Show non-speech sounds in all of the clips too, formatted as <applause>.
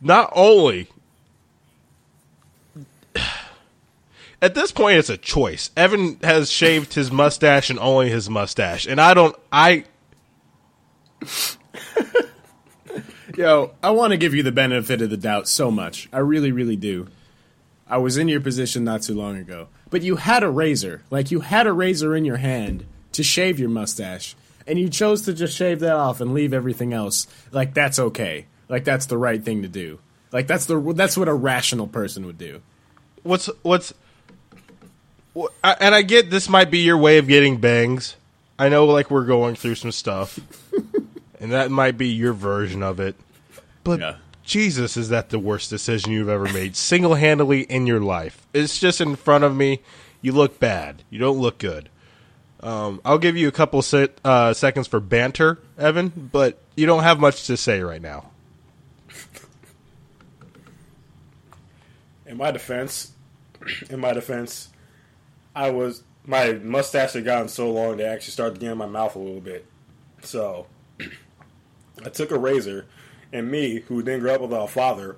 not only at this point it's a choice. Evan has shaved his mustache and only his mustache, and I don't. I <laughs> Yo, I want to give you the benefit of the doubt so much. I really, really do. I was in your position not too long ago. But you had a razor. Like, you had a razor in your hand to shave your mustache. And you chose to just shave that off and leave everything else. Like, that's okay. Like, that's the right thing to do. Like, that's the that's what a rational person would do. what's what's and I get this might be your way of getting bangs. I know like we're going through some stuff, <laughs> and that might be your version of it. But Yeah. Jesus, is that the worst decision you've ever made single handedly in your life? It's just in front of me. You look bad. You don't look good. Um, I'll give you a couple se- uh, seconds for banter, Evan, but you don't have much to say right now. In my defense, <clears throat> in my defense, I was my mustache had gotten so long they actually started getting in my mouth a little bit. So <clears throat> I took a razor, and me, who didn't grow up without a father,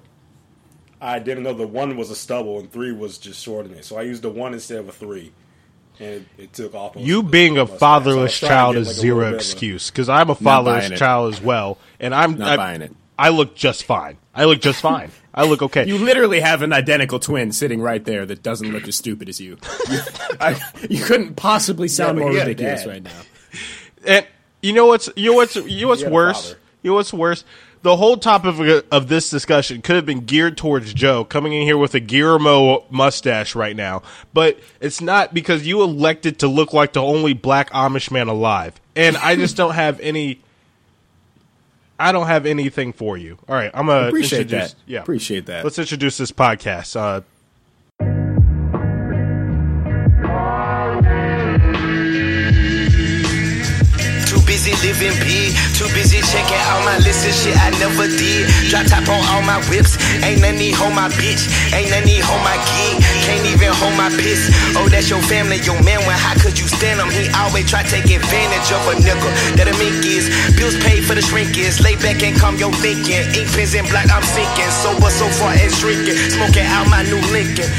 I didn't know the one was a stubble and three was just shortening it. So I used the one instead of a three, and it, it took off. You of the being a mustache. So fatherless was trying to child is like, zero little bit of a- excuse because I'm a fatherless child as well, and I'm Not I, buying it. I look just fine. I look just fine. I look okay. You literally have an identical twin sitting right there that doesn't look as stupid as you. You, I, you couldn't possibly sound but more he ridiculous dad. right now. and you know what's you know what's you know what's He had a worse? You know what's worse? The whole topic of, of this discussion could have been geared towards Joe coming in here with a Guillermo mustache right now, but it's not because you elected to look like the only black Amish man alive, and I just don't have any. I don't have anything for you. All right, I'm gonna Appreciate introduce. that. Yeah, Appreciate that. Let's introduce this podcast. Uh, living too busy checking out my list of shit I never did. Drop top on all my whips, ain't none need hold my bitch, ain't none need hold my gig, can't even hold my piss. Oh, that's your family, your man. When how could you stand him? He always try take advantage of a nigga. That a mink is, bills paid for the shrink is. Lay back and calm your thinking. Ink pens in black, I'm sinking. Sober so far and shrinking, smoking out my new Lincoln,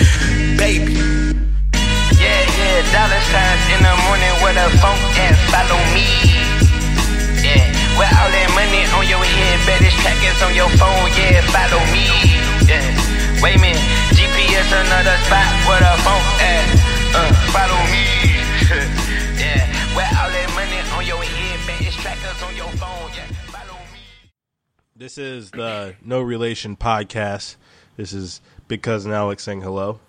baby. Yeah, yeah, dollar signs in the morning where the funk at, follow me. Yeah, where all that money on your head, bet it's trackers on your phone, yeah, follow me. Yeah, wait a minute, GPS another spot where the funk at, uh, follow me. <laughs> yeah, where all that money on your head, bet it's trackers on your phone, yeah, follow me. This is the No Relation podcast. This is Big Cousin Alex saying hello.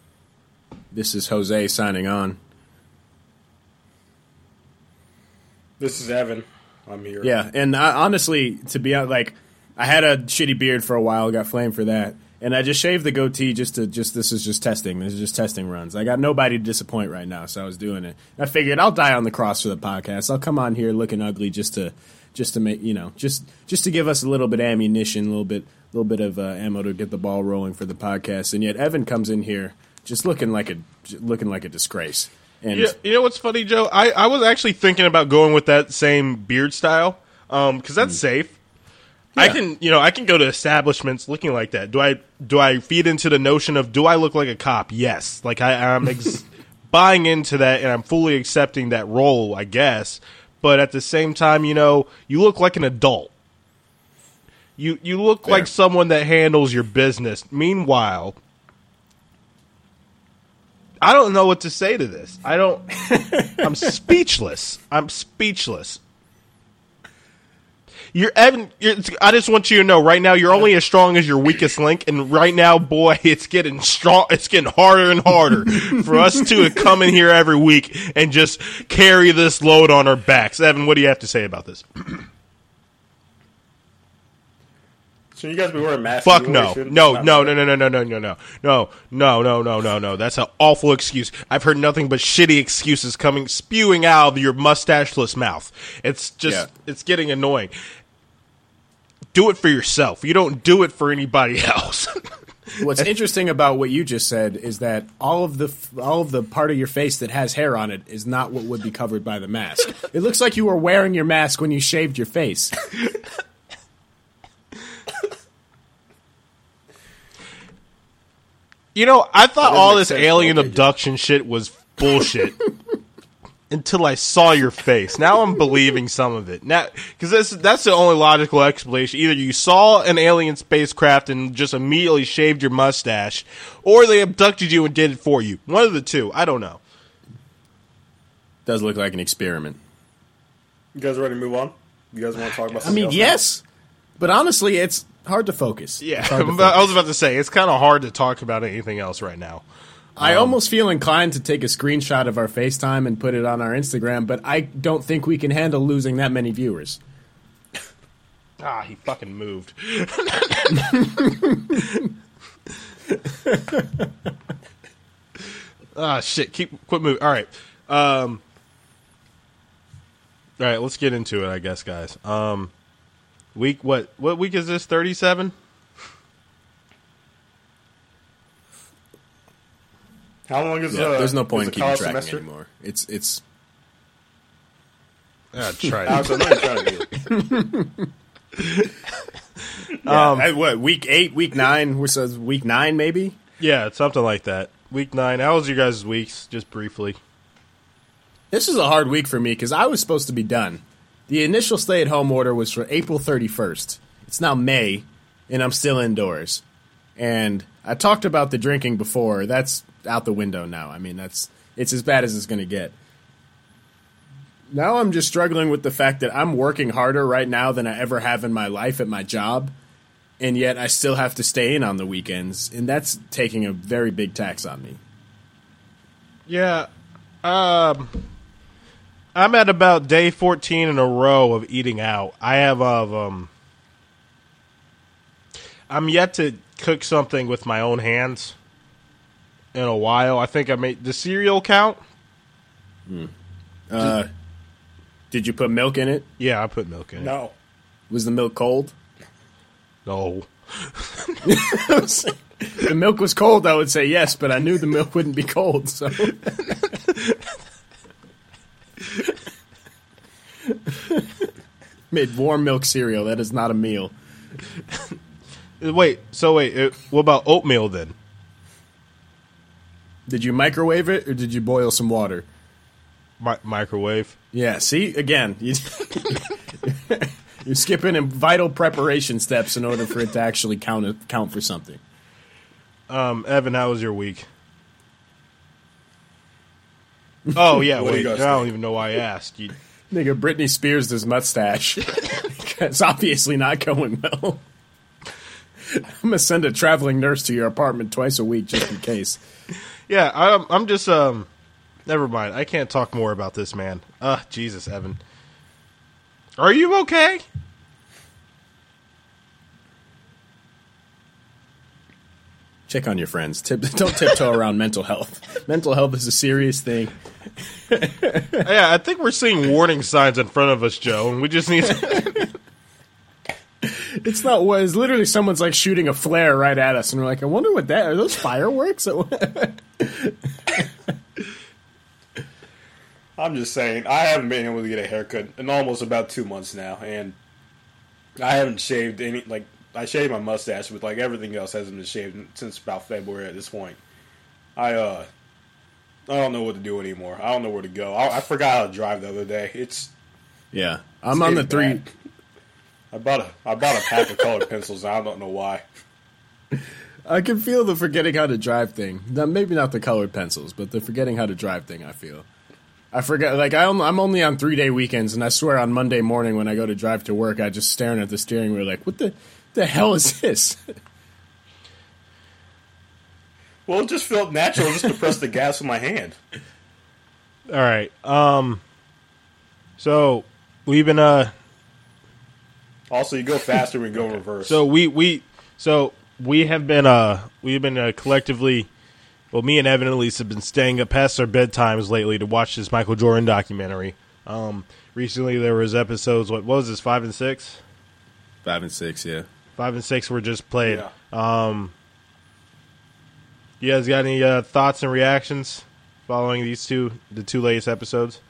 This is Jose signing on. This is Evan. I'm here. Yeah, and I, honestly, to be honest, like I had a shitty beard for a while, got flamed for that, and I just shaved the goatee just to just this is just testing. This is just testing runs. I got nobody to disappoint right now, so I was doing it. I figured I'll die on the cross for the podcast. I'll come on here looking ugly just to just to make you know just just to give us a little bit of ammunition, a little bit a little bit of uh, ammo to get the ball rolling for the podcast. And yet Evan comes in here just looking like a looking like a disgrace. And You, you know what's funny, Joe? I, I was actually thinking about going with that same beard style um, because that's hmm. safe. I can, you know, I can go to establishments looking like that. Do I do I feed into the notion of do I look like a cop? Yes, like I, I'm ex- <laughs> buying into that and I'm fully accepting that role, I guess. But at the same time, you know, you look like an adult. You you look like someone that handles your business. Meanwhile, I don't know what to say to this. I don't. <laughs> I'm speechless. I'm speechless. You're Evan. You're, I just want you to know right now you're only as strong as your weakest link, and right now, boy, it's getting strong. It's getting harder and harder <laughs> for us to come in here every week and just carry this load on our backs. Evan, what do you have to say about this? <clears throat> So you guys be wearing masks? Fuck no, no, no, no, no, no, no, no, no, no, no, no, no, no, no, no. That's an awful excuse. I've heard nothing but shitty excuses coming spewing out of your mustacheless mouth. It's just, Yeah. it's getting annoying. Do it for yourself. You don't do it for anybody <laughs> else. What's interesting about what you just said is that all of the all of the part of your face that has hair on it is not what would be covered by the mask. It looks like you were wearing your mask when you shaved your face. <laughs> You know, I thought all this alien okay, abduction shit was bullshit <laughs> until I saw your face. Now I'm believing some of it. Now, because that's that's the only logical explanation. Either you saw an alien spacecraft and just immediately shaved your mustache, or they abducted you and did it for you. One of the two. I don't know. Does look like an experiment. You guys ready to move on? You guys want to talk about? I mean, something else yes, but honestly, it's hard to focus. Yeah, to <laughs> but I was about to say it's kind of hard to talk about anything else right now. I almost feel inclined to take a screenshot of our FaceTime and put it on our Instagram, but I don't think we can handle losing that many viewers. <laughs> Ah, he fucking moved. <laughs> ah, shit. Keep quit moving. All right. Um. All right. Let's get into it. I guess, guys. Um. Week what? What week is this? Thirty-seven. How long is? Yeah, uh, there's no point in keeping track semester? anymore. It's it's Ah, try it. I know you're trying to do it. <laughs> um, what week eight, week nine? We're says week nine, maybe. yeah, it's something like that. Week nine. How was your guys' weeks? Just briefly. This is a hard week for me because I was supposed to be done. The initial stay-at-home order was for April 31st. It's now May, and I'm still indoors. And I talked about the drinking before. That's out the window now. I mean, that's it's as bad as it's going to get. Now I'm just struggling with the fact that I'm working harder right now than I ever have in my life at my job, and yet I still have to stay in on the weekends, and that's taking a very big tax on me. Yeah. Um I'm at about day 14 in a row of eating out. I have of um I'm yet to cook something with my own hands in a while. I think I made the cereal count. Uh, did you put milk in it? Yeah, I put milk in it. No. Was the milk cold? No. <laughs> the milk was cold, I would say yes, but I knew the milk wouldn't be cold, so made warm milk cereal. That is not a meal. <laughs> Wait, so wait, uh, what about oatmeal then? Did you microwave it or did you boil some water? Mi- microwave. Yeah, see, again, <laughs> you, <laughs> you're skipping in vital preparation steps in order for it to actually count count for something. Um, Evan, how was your week? Oh yeah, wait. you I don't think? even know why I asked. You, Nigga, Britney Spears' his mustache. <laughs> it's obviously not going well. I'm gonna send a traveling nurse to your apartment twice a week just in case. Yeah, I'm. I'm just. Um, never mind. I can't talk more about this man. Uh, Jesus, Evan. Are you okay? Check on your friends. Tip, <laughs> don't tiptoe around mental health. Mental health is a serious thing. <laughs> Yeah, I think we're seeing warning signs in front of us, Joe, and we just need. To, <laughs> It's not what it's literally someone's like shooting a flare right at us, and we're like, I wonder what that are. Those fireworks? I'm just saying, I haven't been able to get a haircut in almost about two months now, and I haven't shaved any. Like, I shaved my mustache, but like everything else hasn't been shaved since about February at this point. I uh, I don't know what to do anymore. I don't know where to go. I, I forgot how to drive the other day. It's yeah, I'm on the three. bad. I bought a I bought a pack of colored pencils. And I don't know why. I can feel the forgetting how to drive thing. Now, maybe not the colored pencils, but the forgetting how to drive thing. I feel. I forget. Like I, I'm only on three day weekends, and I swear on Monday morning when I go to drive to work, I just staring at the steering wheel like, what the, the hell is this? Well, it just felt natural just to press the gas with my hand. all right. Um. So we've been uh. Also, you go faster when you go in reverse. So we we so we have been uh we've been uh, collectively. Well, me and Evan at least have been staying up past our bedtimes lately to watch this Michael Jordan documentary. Um, recently there was episodes. What, what was this? Five and six. Five and six, yeah. Five and six were just played. yeah. Um, you guys got any uh, thoughts and reactions following these two, the two latest episodes?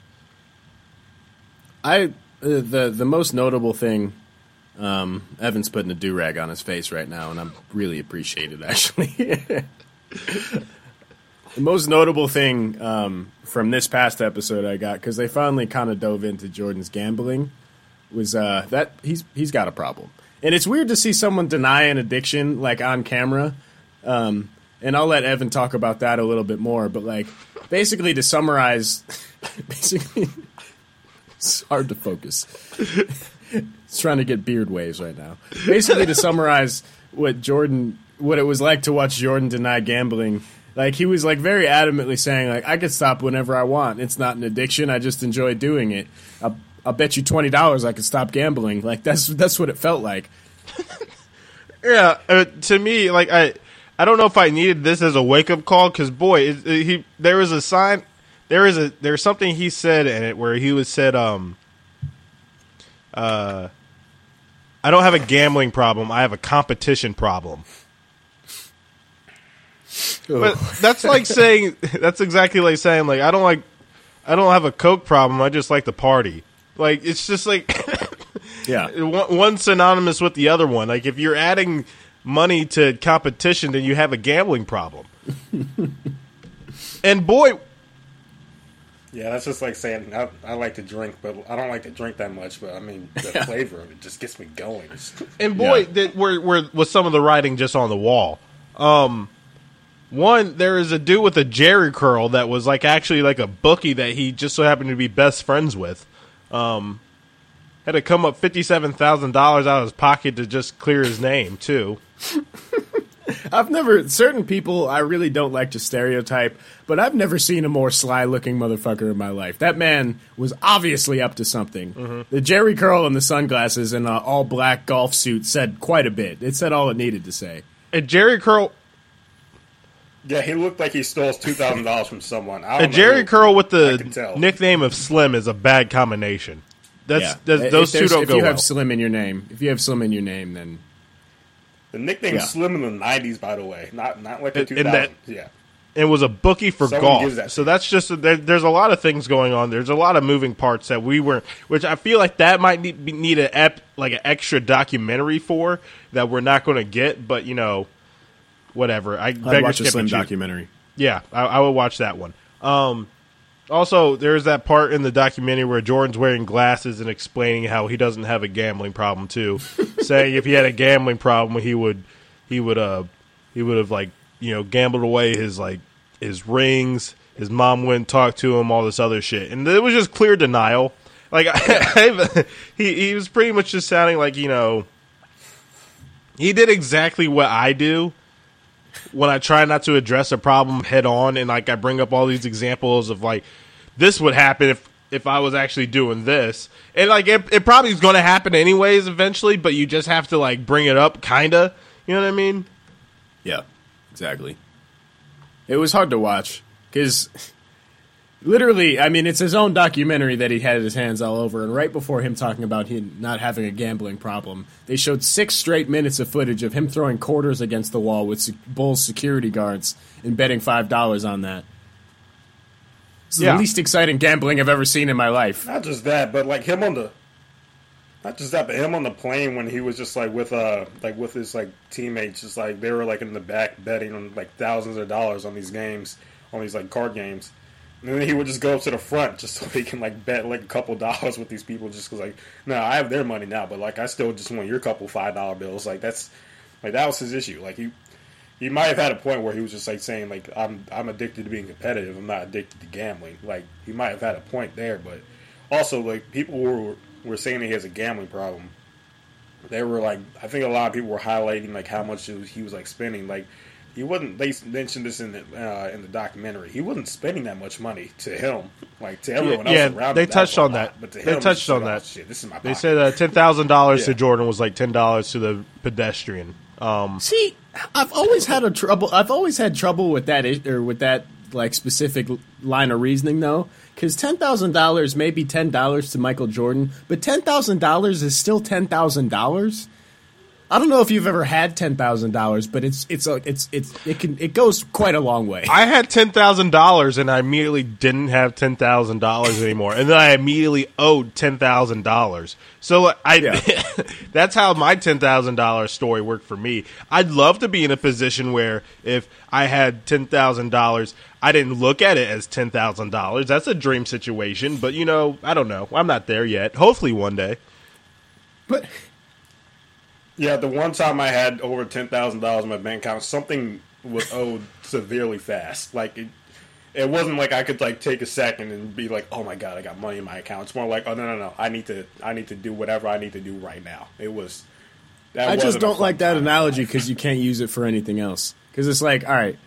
I uh, the the most notable thing, um, Evan's putting a do rag on his face right now, and I'm really appreciate it <laughs> actually. The most notable thing um, from this past episode I got because they finally kind of dove into Jordan's gambling was uh, that he's he's got a problem, and it's weird to see someone deny an addiction like on camera. Um, and I'll let Evan talk about that a little bit more. But like, basically, to summarize, <laughs> basically, it's hard to focus. it's trying to get beard waves right now. Basically, to summarize what Jordan, what it was like to watch Jordan deny gambling. Like he was like very adamantly saying like I could stop whenever I want. It's not an addiction. I just enjoy doing it. I'll, I'll bet you twenty dollars I could stop gambling. Like that's that's what it felt like. <laughs> Yeah, uh, to me, like I, I don't know if I needed this as a wake up call because boy, it, it- he there was a sign, there is a there's something he said in it where he was said, um, uh, I don't have a gambling problem, I have a competition problem. But that's like saying <laughs> that's exactly like saying like I don't like I don't have a coke problem, I just like the party. Like it's just like <coughs> Yeah, <coughs> one, one synonymous with the other one. Like if you're adding money to competition, then you have a gambling problem. <laughs> and boy, Yeah, that's just like saying I, I like to drink, but I don't like to drink that much. But I mean, the flavor of it just gets me going. <laughs> and boy, Yeah. that where where was some of the writing just on the wall. Um, one there is a dude with a Jheri curl that was like actually like a bookie that he just so happened to be best friends with. Um, had to come up fifty seven thousand dollars out of his pocket to just clear his name too. <laughs> I've never certain people I really don't like to stereotype, but I've never seen a more sly looking motherfucker in my life. That man was obviously up to something. The Jheri curl and the sunglasses and uh, all black golf suit said quite a bit. It said all it needed to say. And Jheri curl Yeah, he looked like he stole two thousand dollars from someone. I A don't know Jerry. Curl with I can tell. the nickname of Slim is a bad combination. That's, Yeah. that's If those two don't if go you well. have Slim in your name, if you have Slim in your name, then The nickname Yeah. Slim in the nineties, by the way, not not like the two And- and that- Yeah, and was a bookie for Someone golf. that So that's just there, there's a lot of things going on. There's a lot of moving parts that we weren't, which I feel like that might need, be- need an ep, like an extra documentary for that we're not going to get. But you know, whatever. I I'd watch a Slim documentary. Yeah, I, I would watch that one. Um, also, there's that part in the documentary where Jordan's wearing glasses and explaining how he doesn't have a gambling problem too, <laughs> saying if he had a gambling problem, he would he would uh he would have like you know gambled away his like his rings. His mom wouldn't talk to him, all this other shit, and it was just clear denial. Like <laughs> I, he he was pretty much just sounding like you know he did exactly what I do when I try not to address a problem head on and like I bring up all these examples of like this would happen if if I was actually doing this. And like it, it probably is going to happen anyways eventually, but you just have to like bring it up kinda. You know what I mean? Yeah, exactly. It was hard to watch because literally, I mean, it's his own documentary that he had his hands all over. And right before him talking about him not having a gambling problem, they showed six straight minutes of footage of him throwing quarters against the wall with Bulls security guards and betting five dollars on that. It's Yeah. the least exciting gambling I've ever seen in my life. not just that, but like him on the, not just that, but him on the plane when he was just like with uh like with his like teammates, just like they were like in the back betting on like thousands of dollars on these games, on these like card games. And then he would just go up to the front just <laughs> so he can like bet like a couple dollars with these people just because like no I have their money now but like I still just want your couple five dollar bills. Like that's like that was his issue. Like he he might have had a point where he was just like saying like I'm I'm addicted to being competitive. I'm not addicted to gambling. Like he might have had a point there but also like people were were saying that he has a gambling problem. They were like I think a lot of people were highlighting like how much was, he was like spending. Like he wasn't they mentioned this in the uh, in the documentary he wasn't spending that much money to him like to everyone yeah, else around they him, touched was a on lot, that. but to They him, it's touched on like, oh, that. shit, this is my They pocket. said uh, ten thousand dollars to Jordan was like ten dollars to the pedestrian. Um, See, I've always had a trouble. I've always had trouble with that is- or with that like specific line of reasoning though, because ten thousand dollars may be ten dollars to Michael Jordan, but ten thousand dollars is still ten thousand dollars. I don't know if you've ever had ten thousand dollars, but it's it's a, it's it's it can it goes quite a long way. I had ten thousand dollars and I immediately didn't have ten thousand dollars anymore, and then I immediately owed ten thousand dollars. So uh, I Yeah. <laughs> that's how my ten thousand dollars story worked for me. I'd love to be in a position where if I had ten thousand dollars, I didn't look at it as ten thousand dollars. That's a dream situation, but you know, I don't know. I'm not there yet. Hopefully, one day. But Yeah, the one time I had over ten thousand dollars in my bank account, something was owed severely fast. Like it, it wasn't like I could like take a second and be like, "Oh my god, I got money in my account." It's more like, "Oh no, no, no, I need to, I need to do whatever I need to do right now." It was. That I just don't like that analogy because you can't use it for anything else. Because it's like, all right,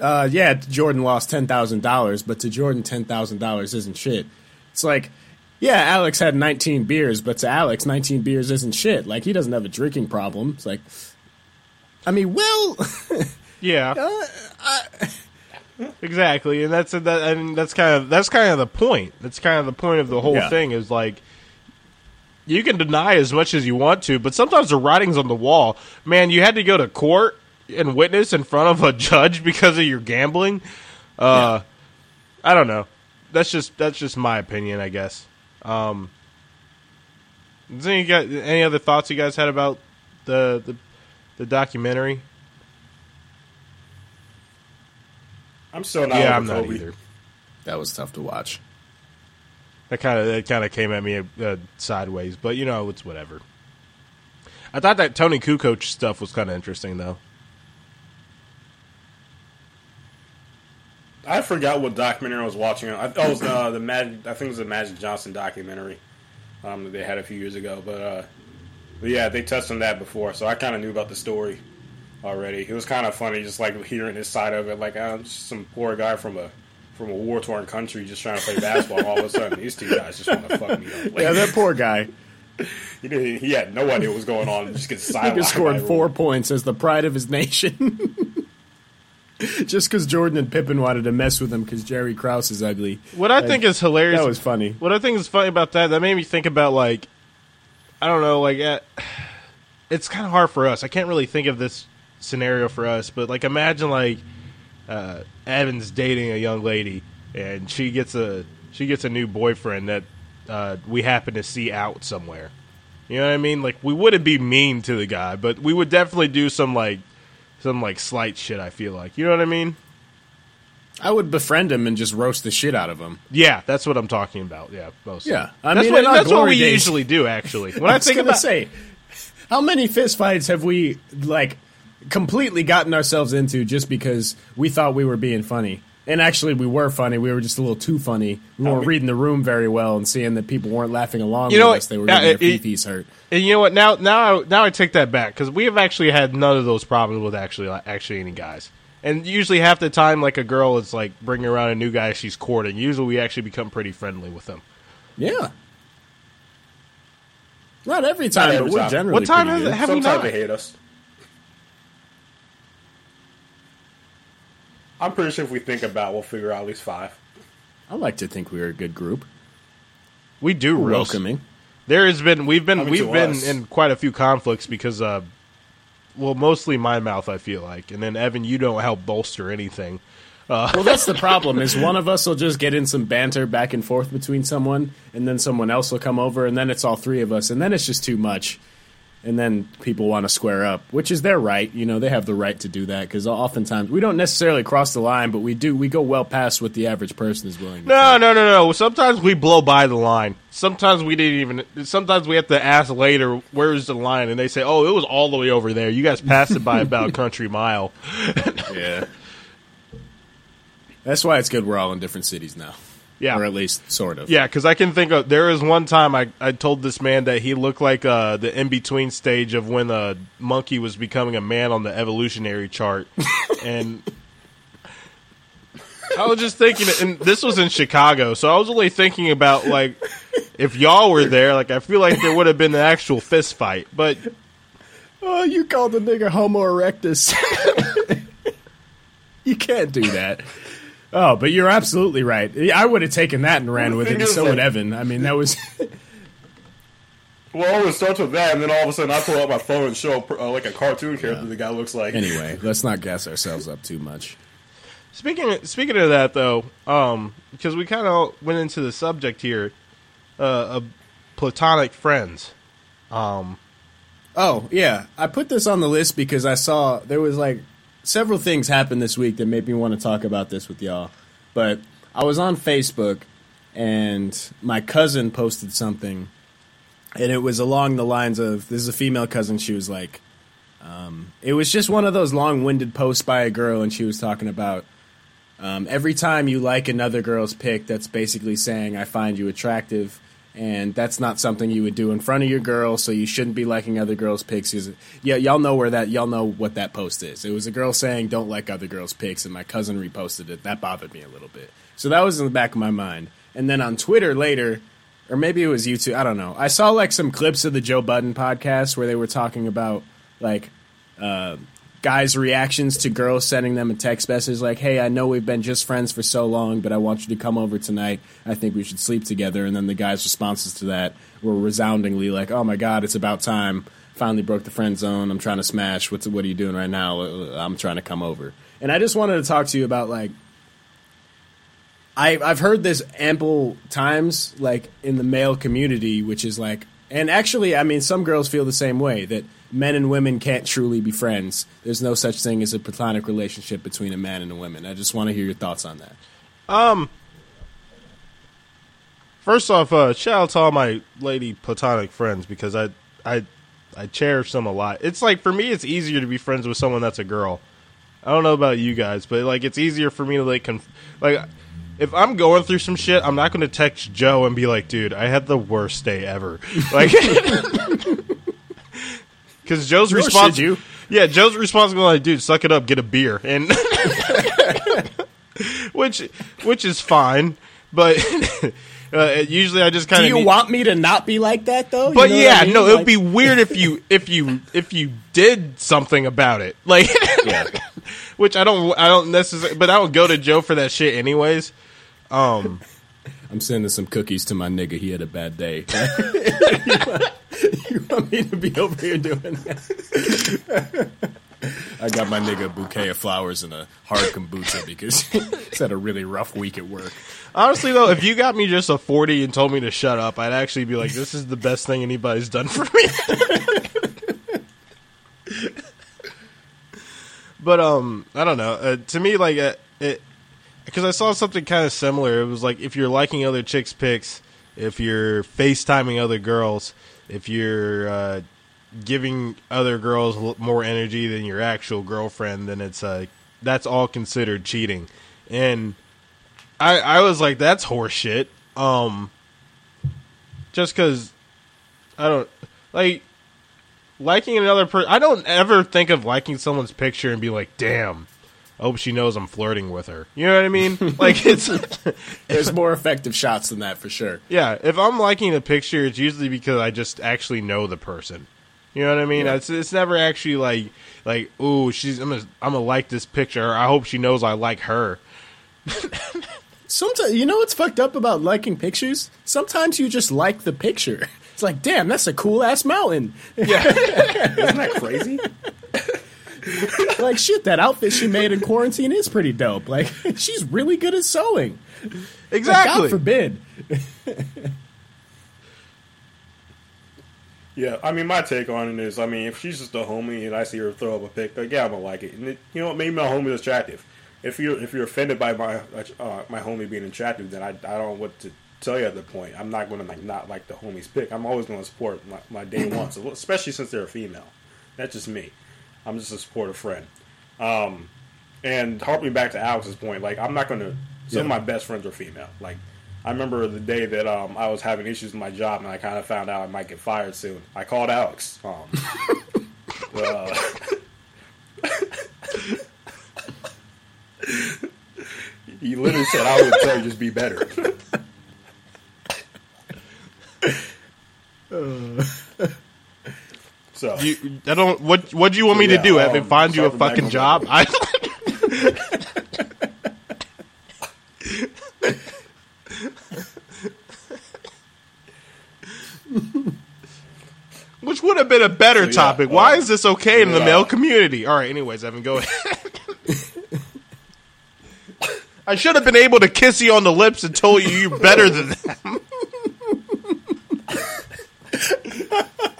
uh, yeah, Jordan lost ten thousand dollars, but to Jordan, ten thousand dollars isn't shit. It's like, yeah, Alex had nineteen beers, but to Alex, nineteen beers isn't shit. Like he doesn't have a drinking problem. It's like, I mean, well, <laughs> Yeah. exactly, and that's that, and that's kind of that's kind of the point. That's kind of the point of the whole Yeah. thing is like you can deny as much as you want to, but sometimes the writing's on the wall. Man, you had to go to court and witness in front of a judge because of your gambling. Uh, I don't know. That's just that's just my opinion, I guess. Um, does any, got, any other thoughts you guys had about the the, the documentary? I'm still not. yeah, I'm not either. that was tough to watch. That kind of that kind of came at me uh, sideways, but you know it's whatever. I thought that Toni Kukoc stuff was kind of interesting though. I forgot what documentary I was watching. I, oh, was uh, the Magic. I think it was the Magic Johnson documentary um, that they had a few years ago. But, uh, but yeah, they touched on that before, so I kind of knew about the story already. It was kind of funny, just like hearing his side of it. Like I'm just some poor guy from a from a war torn country just trying to play basketball. all of a sudden, these two guys just want to fuck me up. Like, <laughs> Yeah, that poor guy. he, he had no idea what was going on. Just gets <laughs> He sidelined. just scored four points as the pride of his nation. <laughs> <laughs> just because Jordan and Pippen wanted to mess with him because Jerry Krause is ugly. What I think is hilarious. That was funny. What I think is funny about that that made me think about like I don't know like uh, it's kind of hard for us. I can't really think of this scenario for us, but like imagine like uh, Evan's dating a young lady and she gets a she gets a new boyfriend that uh, we happen to see out somewhere. You know what I mean? Like we wouldn't be mean to the guy, but we would definitely do some like some like slight shit. I feel like you know what I mean? I would befriend him and just roast the shit out of him. Yeah, that's what I'm talking about. Yeah, mostly. Yeah, I that's mean, what, that's what we days- usually do. Actually, <laughs> when I, I think gonna about say, how many fist fights have we like completely gotten ourselves into just because we thought we were being funny? And actually, we were funny. We were just a little too funny. We weren't oh, reading the room very well and seeing that people weren't laughing along You know with what? us. They were Yeah, getting their it- fifis hurt. and you know what? Now, now, I, now I take that back because we have actually had none of those problems with actually like, actually any guys. And usually, half the time, like a girl is like bringing around a new guy she's courting. Usually, we actually become pretty friendly with them. Yeah. Not every time, every but we're time. generally What time has good. it- have we Sometimes not? they hate us. I'm pretty sure if we think about, we'll figure out at least five. I like to think we are a good group. We do roast. Welcoming. There has been we've been I mean, we've been us. in quite a few conflicts because uh well mostly my mouth I feel like and then Evan you don't help bolster anything. Uh, Well, that's the <laughs> problem. Is one of us will just get in some banter back and forth between someone, and then someone else will come over, and then it's all three of us, and then it's just too much. And then people want to square up, which is their right. You know, they have the right to do that because oftentimes we don't necessarily cross the line, but we do. We go well past what the average person is willing. to No, no, no, no. Sometimes we blow by the line. Sometimes we didn't even. Sometimes we have to ask later, "Where's the line?" And they say, "Oh, it was all the way over there. You guys passed it by about a <laughs> country mile." Yeah. That's why it's good we're all in different cities now. Yeah, Or at least sort of. Yeah, because I can think of there is one time I, I told this man that he looked like uh, the in between stage of when a monkey was becoming a man on the evolutionary chart, <laughs> and I was just thinking, and this was in Chicago, so I was only thinking about like if y'all were there, like I feel like there would have been an actual fist fight, but Oh, you called the nigga Homo erectus. <laughs> you can't do that. Oh, but you're absolutely right. I would have taken that and ran The with it, and so that- would Evan. I mean, that was <laughs> Well, it starts with that, and then all of a sudden I pull out my phone and show uh, like a cartoon character the guy looks like. Anyway, let's not gas ourselves up too much. Speaking of, speaking of that though, um, because we kind of went into the subject here uh, of platonic friends. Um, Oh yeah, I put this on the list because I saw there was like several things happened this week that made me want to talk about this with y'all. But I was on Facebook and my cousin posted something, and it was along the lines of this is a female cousin. She was like, um, it was just one of those long-winded posts by a girl, and she was talking about um, every time you like another girl's pic, that's basically saying I find you attractive and that's not something you would do in front of your girl. So you shouldn't be liking other girls' pics. Yeah, y'all know where that y'all know what that post is. It was a girl saying don't like other girls' pics, and my cousin reposted it. That bothered me a little bit. So that was in the back of my mind. And then on Twitter later, or maybe it was YouTube. I don't know. I saw like some clips of the Joe Budden podcast where they were talking about like. Uh, guys' reactions to girls sending them a text message like, "Hey, I know we've been just friends for so long, but I want you to come over tonight. I think we should sleep together." And then the guys' responses to that were resoundingly like, "Oh my god, it's about time. Finally broke the friend zone. I'm trying to smash. What's what are you doing right now? I'm trying to come over." And I just wanted to talk to you about like I I've heard this ample times like in the male community, which is like and actually, I mean, some girls feel the same way that men and women can't truly be friends. There's no such thing as a platonic relationship between a man and a woman. I just want to hear your thoughts on that. Um, first off, uh, shout out to all my lady platonic friends because I, I, I cherish them a lot. It's like for me, it's easier to be friends with someone that's a girl. I don't know about you guys, but like it's easier for me to like, conf- like if I'm going through some shit, I'm not going to text Joe and be like, "Dude, I had the worst day ever." Like, <laughs> because Joe's response, you. yeah, Joe's response is like, "Dude, suck it up, get a beer," and <laughs> which which is fine, but <laughs> uh, usually I just kind of. Do of you want me to not be like that though? You but know yeah, I mean? no, it would be weird if you if you if you did something about it, like, which I don't I don't necessarily, but I don't go to Joe for that shit anyways. Um, <laughs> I'm sending some cookies to my nigga. He had a bad day. you, <laughs> want, you want me to be over here doing that? I got my nigga a bouquet of flowers and a hard kombucha because <laughs> he's had a really rough week at work. honestly though, if you got me just a forty and told me to shut up, I'd actually be like, "This is the best thing anybody's done for me." but um, I don't know. Uh, to me, like uh, it, because I saw something kind of similar. It was like if you're liking other chicks' pics, if you're FaceTiming other girls, if you're uh, giving other girls more energy than your actual girlfriend, then it's uh, that's all considered cheating. And I I was like, that's horseshit. Um, just because I don't like liking another person. I don't ever think of liking someone's picture and be like, damn. I hope she knows I'm flirting with her. You know what I mean? <laughs> Like it's <laughs> There's more effective shots than that for sure. yeah. If I'm liking a picture, it's usually because I just actually know the person. You know what I mean? It's it's never actually like like ooh she's I'm gonna I'm gonna like this picture. I hope she knows I like her. <laughs> Sometimes you know what's fucked up about liking pictures? Sometimes you just like the picture. It's like, damn, that's a cool ass mountain. Yeah, Isn't that crazy? <laughs> like shit, that outfit she made in quarantine is pretty dope. Like <laughs> she's really good at sewing. Like, Exactly. God forbid. <laughs> Yeah, I mean, my take on it is, I mean, if she's just a homie and I see her throw up a pic, like, yeah, I'm gonna like it. And it, you know, maybe my homie is attractive. If you're if you're offended by my uh, my homie being attractive, then I, I don't know what to tell you at the point. I'm not gonna like not like the homie's pic. I'm always gonna support my, my day <clears throat> ones, especially since they're a female. That's just me. I'm just a supportive friend. Um, and harping back to Alex's point, like I'm not gonna. Some of my best friends are female. Like I remember the day that um, I was having issues with my job, and I kind of found out I might get fired soon. I called Alex. Um, <laughs> uh, <laughs> he literally said, "I would tell you just be better." <laughs> so You, I don't. What What do you want me Yeah, to do? Evan? um, find you a fucking job? I. would have been a better So, yeah, topic. Why uh, is this okay in the male community? All right. Anyways, Evan, go ahead. <laughs> I should have been able to kiss you on the lips and told you you're better than them. <laughs>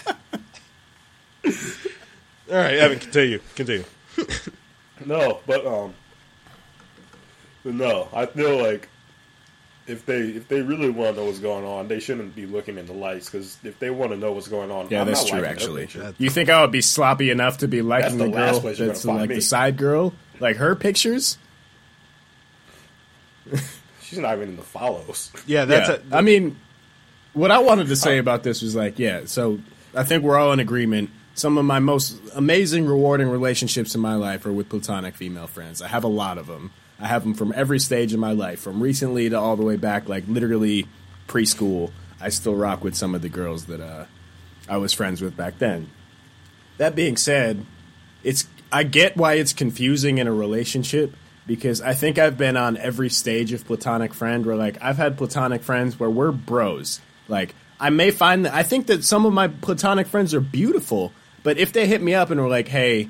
All right, Evan, continue. Continue. No, but um, but no, I feel like if they if they really want to know what's going on, they shouldn't be looking in the lights because if they want to know what's going on, Yeah, I'm that's not true. Actually, picture. you think I would be sloppy enough to be liking the the girl place that's gonna like me. the side girl, like her pictures? She's not even in the follows. Yeah, that's yeah. a, I mean, what I wanted to say about this was like, yeah. So I think we're all in agreement. Some of my most amazing, rewarding relationships in my life are with platonic female friends. I have a lot of them. I have them from every stage of my life, from recently to all the way back, like literally preschool. I still rock with some of the girls that uh, I was friends with back then. That being said, it's I get why it's confusing in a relationship because I think I've been on every stage of platonic friend where like I've had platonic friends where we're bros. Like I may find that I think that some of my platonic friends are beautiful, but if they hit me up and were like, "Hey,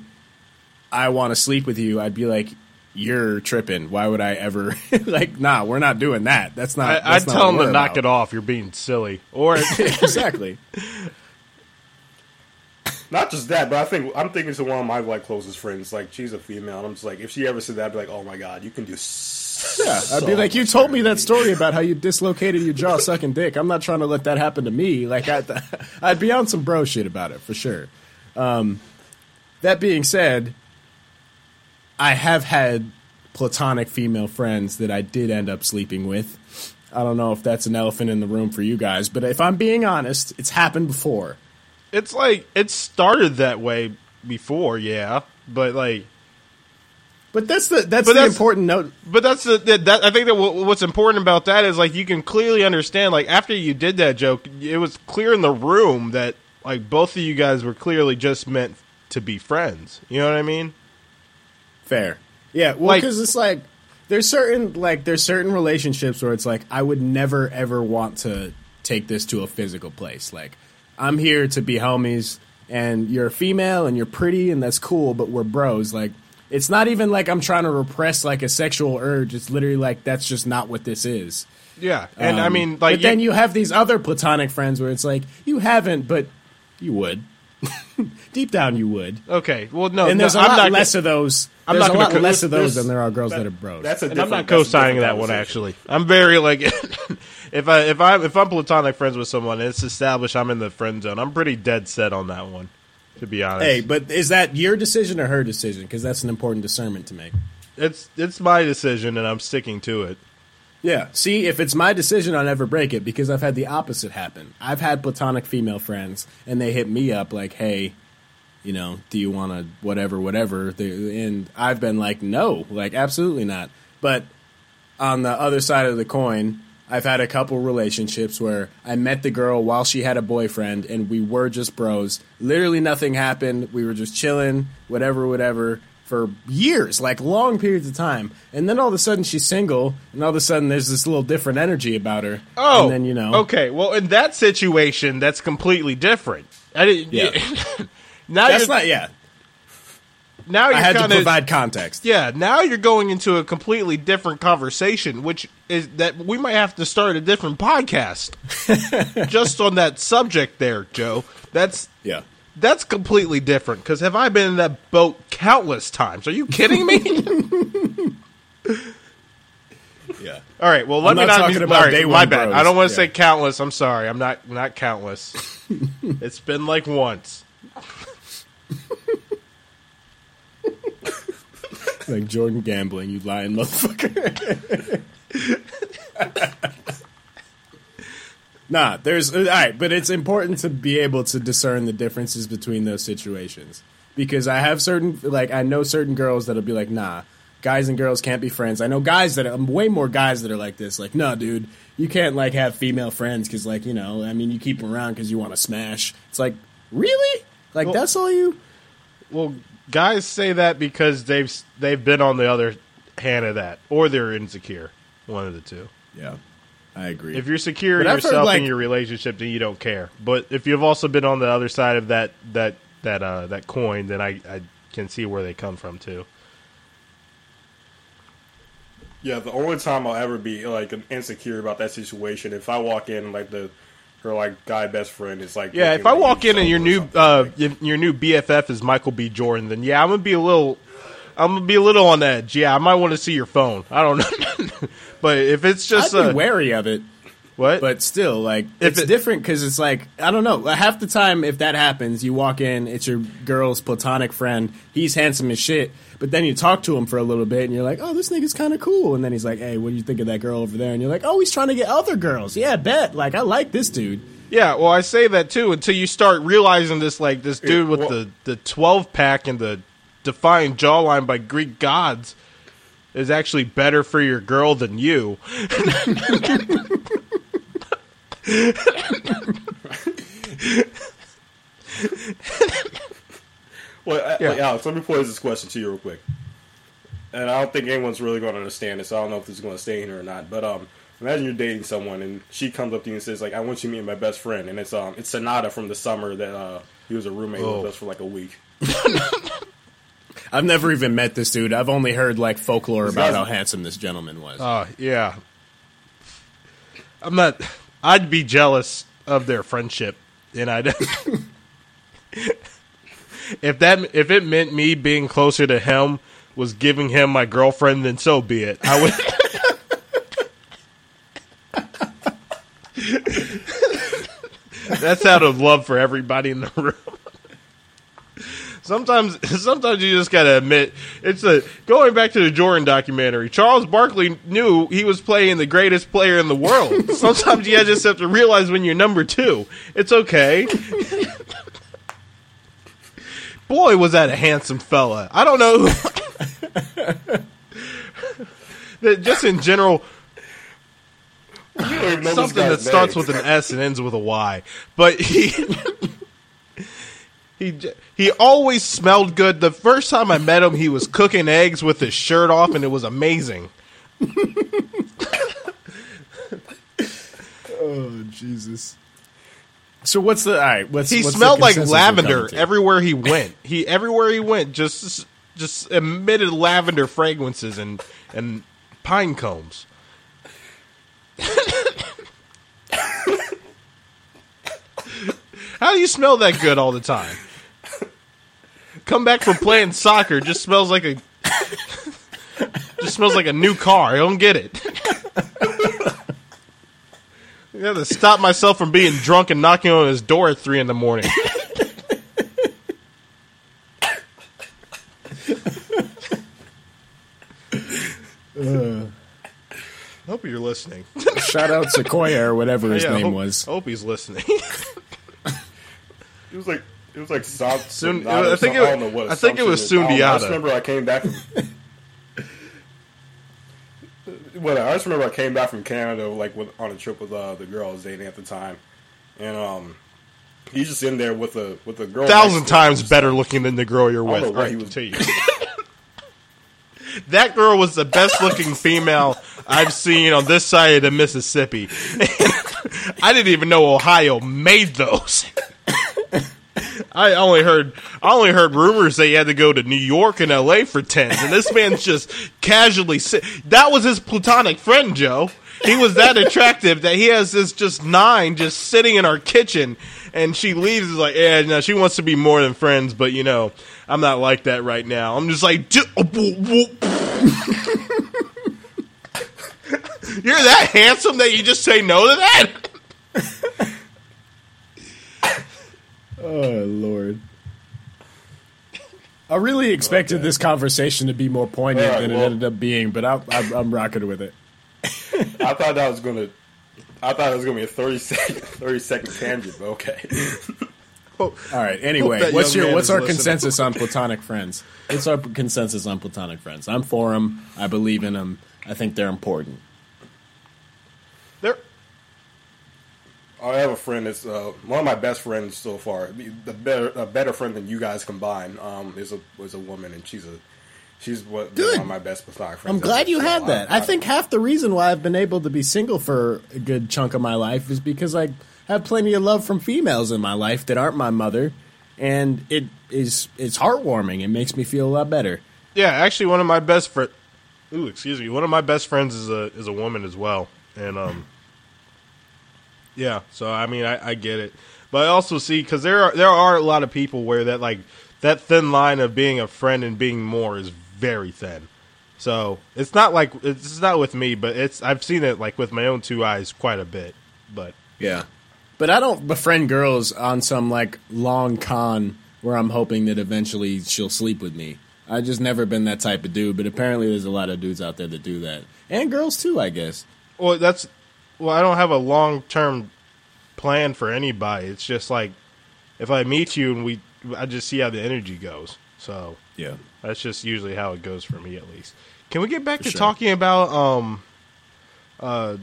I want to sleep with you," I'd be like, "You're tripping. Why would I ever <laughs> like nah, we're not doing that. That's not I, that's I'd not tell them to we're knock about." it off. You're being silly. Or <laughs> <laughs> exactly. Not just that, but I think I'm thinking to one of my like closest friends. Like she's a female, and I'm just like, if she ever said that, I'd be like, oh my god, you can do. Yeah, I'd be like, you told me that story about how you dislocated your jaw sucking dick. I'm not trying to let that happen to me. Like, I'd, I'd be on some bro shit about it for sure. Um, that being said, I have had platonic female friends that I did end up sleeping with. I don't know if that's an elephant in the room for you guys, but if I'm being honest, it's happened before. it's like it started that way before, yeah. But like, But that's the that's But the that's- important note. but that's the that, that I think that what, what's important about that is like you can clearly understand. Like after you did that joke, it was clear in the room that like both of you guys were clearly just meant to be friends. You know what I mean? Fair. Yeah, well, Like- because it's like there's certain like there's certain relationships where it's like I would never ever want to take this to a physical place. Like I'm here to be homies, and you're a female and you're pretty, and that's cool, but we're bros. Like it's not even like I'm trying to repress like a sexual urge. It's literally like that's just not what this is. Yeah, and I Um, mean, like, but then you have these other platonic friends where it's like you haven't, but you would. <laughs> Deep down, you would. okay, well, no, And no, there's a I'm lot not less gonna- of those. I'm there's not a gonna lot co- less of those than there are girls that- that are bros. That's a and different. I'm not that's co-signing that one. Actually, I'm very like, <laughs> if I if I if I'm platonic friends with someone, and it's established I'm in the friend zone. I'm pretty dead set on that one, to be honest. Hey, but is that your decision or her decision? Because that's an important discernment to make. it's it's my decision, and I'm sticking to it. Yeah. See, if it's my decision, I'll never break it because I've had the opposite happen. I've had platonic female friends, and they hit me up like, "Hey, you know, do you want to whatever, whatever?" And I've been like, "No, like absolutely not." But on the other side of the coin, I've had a couple relationships where I met the girl while she had a boyfriend, and we were just bros. Literally nothing happened. We were just chilling, whatever, whatever, for years, like long periods of time. And then all of a sudden she's single, and all of a sudden there's this little different energy about her. Oh, and then you know, Okay, well, in that situation, that's completely different. I didn't. Yeah. <laughs> now that's not. Yeah, now you're I had to kind of provide context. yeah. Now you're going into a completely different conversation, which is that we might have to start a different podcast <laughs> just on that subject there, Joe. That's Yeah. That's completely different. Because have I been in that boat countless times? Are you kidding me? <laughs> Yeah. All right. Well, let I'm me not not talking be, about all right, day My one bad. bros. I don't want to Yeah. say countless. I'm sorry. I'm not not countless. <laughs> it's been like once. Like Jordan gambling, you lying motherfucker. <laughs> nah, there's uh, all right, but it's important to be able to discern the differences between those situations because I have certain like I know certain girls that'll be like, nah, guys and girls can't be friends. I know guys that are way more guys that are like this, like, nah, dude, you can't like have female friends because like you know, I mean, you keep them around because you want to smash. It's like, really, like Well- that's all you. Well, guys say that because they've they've been on the other hand of that, or they're insecure. One of the two. Yeah. I agree. If you're secure But in I've heard, yourself like- in your relationship, then you don't care. But if you've also been on the other side of that that that uh, that coin, then I, I can see where they come from too. Yeah, the only time I'll ever be like insecure about that situation if I walk in like the her like guy best friend is like Yeah, looking if I like walk in and your new uh, y- your new BFF is Michael B. Jordan, then yeah, I'm gonna be a little, I'm gonna be a little on edge. Yeah, I might want to see your phone. I don't know, <laughs> but if it's I'd just be uh, wary of it. what, But still, like If it's it- different because it's like I don't know. Half the time, if that happens, you walk in, it's your girl's platonic friend. He's handsome as shit, but then you talk to him for a little bit, and you're like, "Oh, this nigga's kind of cool." And then he's like, "Hey, what do you think of that girl over there?" And you're like, "Oh, he's trying to get other girls." Yeah, bet. Like I like this dude. yeah. Well, I say that too until you start realizing this, like this dude with well- the the 12 pack and the defined jawline by Greek gods is actually better for your girl than you. Well, Yeah. like, Alex, let me pose this question to you real quick. And I don't think anyone's really going to understand this. So I don't know if this is going to stay in here or not. But um, imagine you're dating someone and she comes up to you and says like, "I want you to meet my best friend," and it's um, it's Sonata from the summer that uh, he was a roommate Oh. with us for like a week. <laughs> I've never even met this dude. I've only heard like folklore about how handsome this gentleman was. Uh, yeah. I'm not. I'd be jealous of their friendship, and I'd. <laughs> if that if it meant me being closer to him was giving him my girlfriend, then so be it. I would. <laughs> That's out of love for everybody in the room. Sometimes, <laughs> sometimes you just gotta admit it's a going back to the Jordan documentary. Charles Barkley knew he was playing the greatest player in the world. <laughs> Sometimes you just have to realize when you're number two, it's okay. <laughs> Boy, was that a handsome fella! I don't know. who- just in general, You don't even know this something that starts name. with an S and ends with a Y. But he he he always smelled good. The first time I met him, he was cooking eggs with his shirt off, and it was amazing. <laughs> Oh Jesus. So what's the all right? What's He what's smelled like lavender everywhere he <laughs> went. He everywhere he went just just emitted lavender fragrances and and pine cones. <laughs> How do you smell that good all the time? Come back from playing soccer, just smells like a just smells like a new car. I don't get it. I got to stop myself from being drunk and knocking on his door at three in the morning. Hope you're listening. Shout out Sequoia or whatever <laughs> his Yeah, name hope, was. Hope he's listening. <laughs> he was like it was like Son- <laughs> Soon- I think something. it- don't know what I think it was assumption is. I. I just remember I came back. From, <laughs> well, I just remember I came back from Canada like with, on a trip with uh, the girl I was dating at the time, and um, he's just in there with a with a girl. Thousand next him. times better looking than the girl you're with. know he can was- tell you. <laughs> that girl was the best looking female I've seen on this side of the Mississippi. I didn't even know Ohio made those. I only heard I only heard rumors that he had to go to New York and L.A. for tens, and this man's just casually. That was his platonic friend, Joe. He was that attractive that he has this just nine just sitting in our kitchen, and she leaves. Is like, yeah, no, she wants to be more than friends, but you know, I'm not like that right now. I'm just like, "Du- oh, whoop, whoop." <laughs> you're that handsome that you just say no to that. <laughs> Oh Lord. I really expected this conversation to be more poignant Alright, than it ended up being, but I, I, I'm rocking with it. I thought that was gonna. I thought it was gonna be a 30 second, 30 second tangent, but okay. All right. Anyway, what's your what's our listening. consensus on platonic friends? What's our consensus on platonic friends? I'm for them. I believe in them. I think they're important. There, I have a friend that's uh, one of my best friends so far. The better, a better friend than you guys combined um, is a was a woman, and she's a She's what Good. one of my best platonic friends. I'm glad you So had that. I think half the reason why I've been able to be single for a good chunk of my life is because I have plenty of love from females in my life that aren't my mother, and it is it's heartwarming. It makes me feel a lot better. Yeah, actually, one of my best friend. Ooh, excuse me. One of my best friends is a is a woman as well, and um, yeah. So I mean, I, I get it, but I also see because there are there are a lot of people where that like that thin line of being a friend and being more is very thin. So it's not like it's not with me, but it's I've seen it like with my own two eyes quite a bit. But Yeah. But I don't befriend girls on some like long con where I'm hoping that eventually she'll sleep with me. I just never been that type of dude, but apparently there's a lot of dudes out there that do that. And girls too, I guess. well, that's well, I don't have a long term plan for anybody. It's just like if I meet you and we, I just see how the energy goes. So Yeah. That's just usually how it goes for me, at least. Can we get back to sure. talking about um, uh,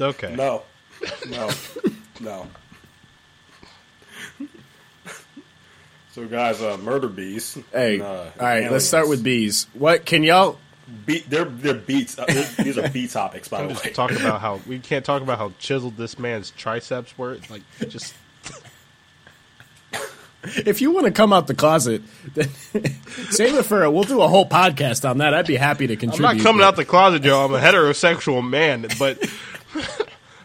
okay, No, no, no. So, guys, uh, murder bees. Hey, and, uh, all right, aliens. let's start with bees. What can y'all Be- they're they're beats. Uh, they're- these are bee topics, by the way. Talk about <laughs> how we can't talk about how chiseled this man's triceps were. It's like just <laughs> if you want to come out the closet, then <laughs> save it for a, we'll do a whole podcast on that. I'd be happy to contribute. I'm contribute. not coming but- out the closet, Joe. I'm a heterosexual man, but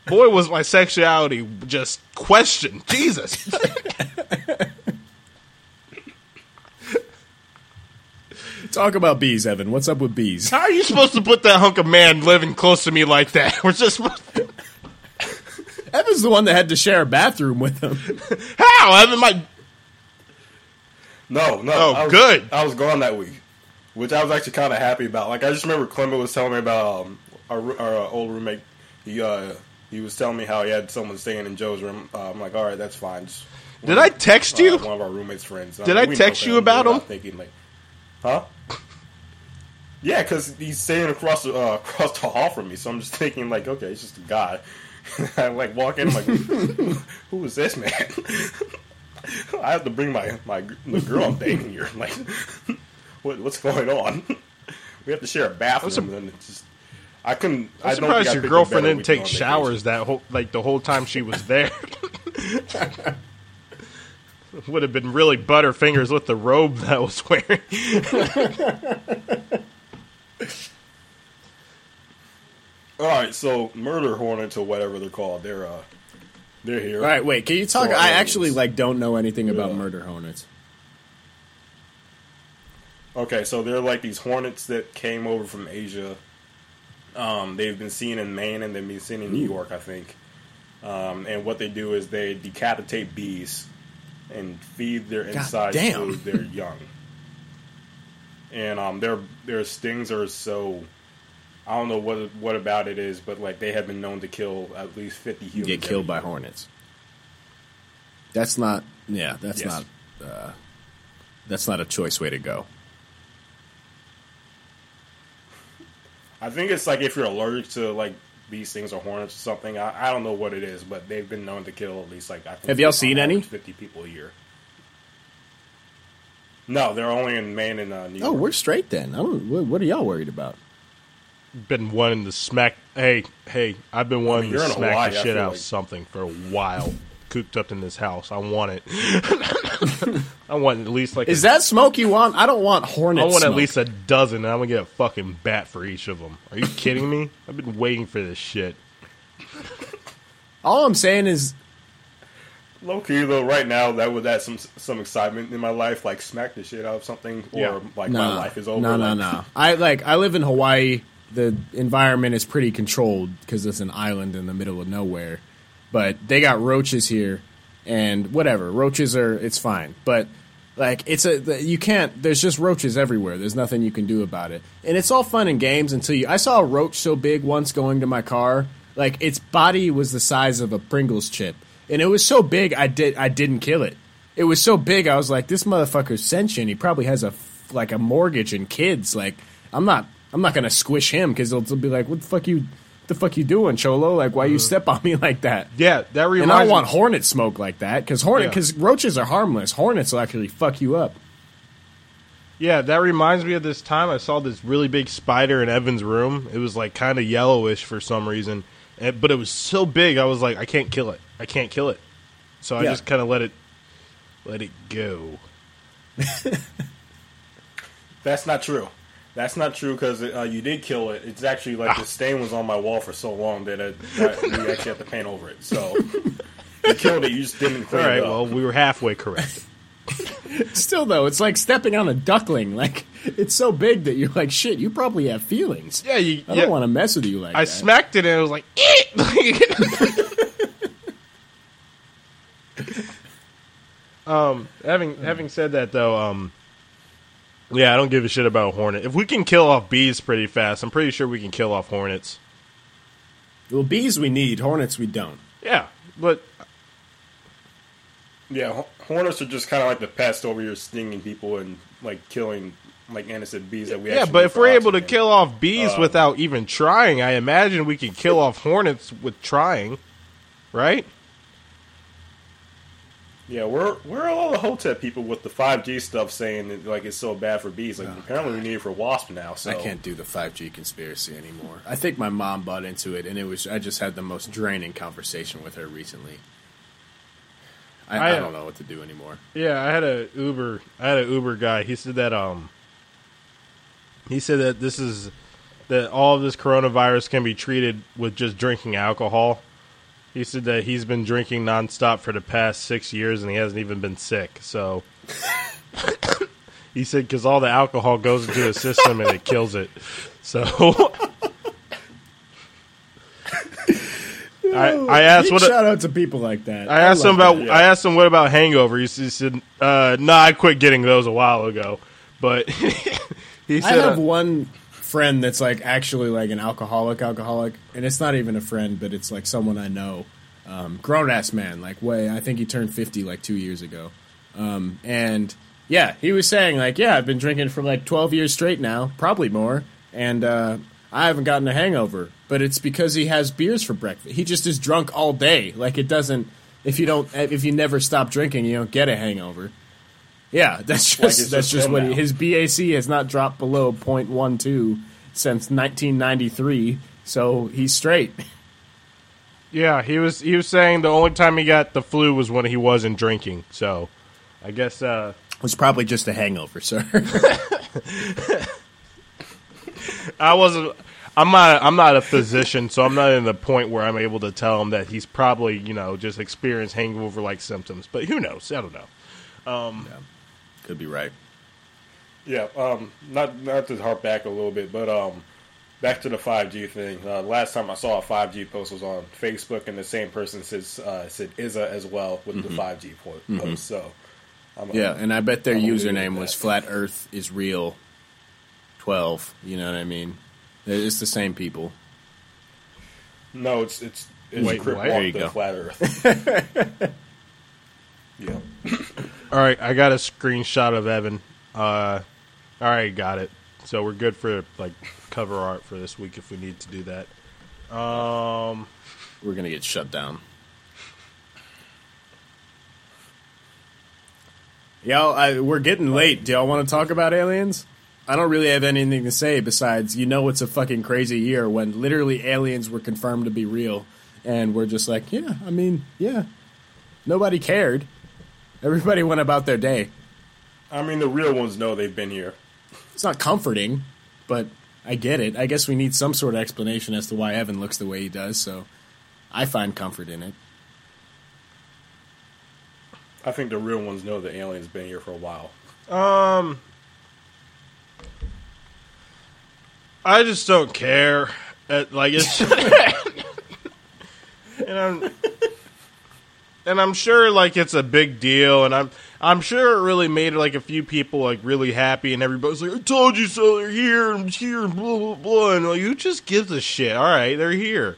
boy, was my sexuality just questioned. Jesus. Talk about bees, Evan. What's up with bees? How are you supposed to put that hunk of man living close to me like that? <laughs> We're just Evan's the one that had to share a bathroom with him. how? I mean, my No, no. Oh, I was, good. I was gone that week, which I was actually kind of happy about. Like, I just remember Clement was telling me about um, our, our uh, old roommate. He uh, he was telling me how he had someone staying in Joe's room. Uh, I'm like, all right, that's fine. Just did I text you? uh, one of our roommates' friends. Did I we know text you about him? not Thinking like, huh? Yeah, because he's staying across the uh, <laughs> across the hall from me. So I'm just thinking like, okay, it's just a guy. <laughs> I like walk in, I'm like, who, <laughs> who is this man? I have to bring my my the girl I'm dating here. Like, what, what's going on? we have to share a bathroom, and it's just. I couldn't. I I'm don't surprised I your girlfriend didn't week to go take showers that whole like the whole time she was there. Would have been really butterfingers with the robe that I was wearing. All right, so murder hornets or whatever they're called, they're uh, they're here. All right, wait. Can you talk? So, I actually like don't know anything about murder hornets. Okay, so they're like these hornets that came over from Asia. Um, they've been seen in Maine and they've been seen in New York, I think. Um, and what they do is they decapitate bees and feed their insides damn. to their young. And um, their their stings are so I don't know what what about it is, but like they have been known to kill at least fifty humans. Get killed by hornets. That's not. Yeah, that's Yes. not. Uh, that's not a choice way to go. I think it's like if you're allergic to like these things or hornets or something. I, I don't know what it is, but they've been known to kill at least like I think Have y'all seen any? Fifty people a year. No, they're only in Maine and uh, New York. Oh, we're straight then. I don't, what, what are y'all worried about? been wanting to smack. Hey, hey, I've been wanting you're to in smack Hawaii, the shit feel out of like- something for a while. Cooped up in this house, I want it. <laughs> I want at least like Is a, that smoke you want? I don't want hornet I want smoke. at least a dozen. and I'm gonna get a fucking bat for each of them. Are you kidding me? I've been waiting for this shit. All I'm saying is, Low key though, right now that would add some some excitement in my life, like smack the shit out of something, or Yeah. like no, my life is over. No, no, no. I like. I live in Hawaii. The environment is pretty controlled because it's an island in the middle of nowhere. But they got roaches here, and whatever. Roaches are. It's fine, but. Like it's a you can't. There's just roaches everywhere. There's nothing you can do about it, and it's all fun and games until you. I saw a roach so big once going to my car. Like its body was the size of a Pringles chip, and it was so big. I did. I didn't kill it. It was so big. I was like, this motherfucker's sentient. He probably has a like a mortgage and kids. Like I'm not. I'm not gonna squish him because they'll, they'll be like, what the fuck you. The fuck you doing, Cholo? Like, why you uh-huh. step on me <laughs> like that? Yeah, that reminds And I don't me. want hornet smoke like that because hornet Yeah. because roaches are harmless. Hornets will actually fuck you up. Yeah, that reminds me of this time I saw this really big spider in Evan's room. It was like kind of yellowish for some reason, but it was so big. I was like, I can't kill it. I can't kill it. So I Yeah. just kind of let it let it go. <laughs> That's not true. That's not true because uh, you did kill it. It's actually like Ah. the stain was on my wall for so long that it, that we actually had to paint over it. So you killed it. You just didn't All clean right, it up. well, we were halfway correct. Still though, it's like stepping on a duckling. Like it's so big that you're like, shit. You probably have feelings. yeah, you. I don't want to mess with you like that. I that. smacked it and it was like, "Eh!" <laughs> um, having having said that though, um, yeah, I don't give a shit about hornet. If we can kill off bees pretty fast, I'm pretty sure we can kill off hornets. well, bees we need, hornets we don't. Yeah, but Yeah, hornets are just kind of like the pest over here, stinging people and like killing like innocent bees that we. Actually Yeah, actually but if we're able to kill off bees um, without even trying, I imagine we can kill off hornets with trying, right? yeah, we're we're all the Hotep people with the five G stuff saying that like it's so bad for bees. Like oh, apparently we need it for wasp now. So I can't do the 5G conspiracy anymore. I think my mom bought into it, and it was I just had the most draining conversation with her recently. I, I, I- don't know what to do anymore. Yeah, I had a Uber. I had an Uber guy. He said that um, he said that this is that all of this coronavirus can be treated with just drinking alcohol. He said that he's been drinking nonstop for the past six years and he hasn't even been sick. So <coughs> he said because all the alcohol goes into his system and it kills it. So <laughs> I, I asked Big what shout out to people like that. I asked him about. that. I asked him what about hangover. He, said, uh, "Nah, I quit getting those a while ago." But <laughs> he said, I have uh, one friend that's like actually like an alcoholic, alcoholic, and it's not even a friend, but it's like someone I know, um, grown ass man. Like way, I think he turned fifty like two years ago, um, and yeah, he was saying like, yeah, I've been drinking for like twelve years straight now, probably more, and uh, I haven't gotten a hangover. But it's because he has beers for breakfast. He just is drunk all day. Like it doesn't. If you don't, if you never stop drinking, you don't get a hangover. Yeah, <laughs> that's just it's that's just just what he, his BAC has not dropped below 0.12 since 1993, so he's straight. yeah, he was. He was saying the only time he got the flu was when he wasn't drinking. So, I guess. Uh, It was probably just a hangover, sir. <laughs> <laughs> <laughs> I wasn't. I'm not. I'm not a physician, so I'm not in the point where I'm able to tell him that he's probably, you know, just experienced hangover-like symptoms. But who knows? I don't know. Could be right. Yeah, um, not not to harp back a little bit, but um, back to the five G thing. Uh, last time I saw a five G post was on Facebook, and the same person says uh, said Isa as well with the five G po- post. So, I'm, Yeah, and I bet their I'm gonna leave it username was. Flat Earth is Real 12. You know what I mean? It's the same people. no, it's it's it's Wait, Crip? Walk There you the go. Flat Earth. <laughs> yeah, All right, I got a screenshot of Evan. Uh, all right, got it. So we're good for like cover art for this week if we need to do that. Um, We're going to get shut down. Y'all, I, we're getting late. Do y'all want to talk about aliens? I don't really have anything to say besides you know it's a fucking crazy year when literally aliens were confirmed to be real, and we're just like, yeah, I mean, yeah. Nobody cared. Everybody went about their day. I mean the real ones know they've been here. It's not comforting, but I get it. I guess we need some sort of explanation as to why Evan looks the way he does, so I find comfort in it. I think the real ones know the aliens been here for a while. um, I just don't care. Uh, like it's, <laughs> and I'm, and I'm sure like it's a big deal, and I'm I'm sure it really made like a few people like really happy, and everybody's like, "I told you so, they're here, and here, and blah blah blah," and like, who just gives a shit? All right, they're here.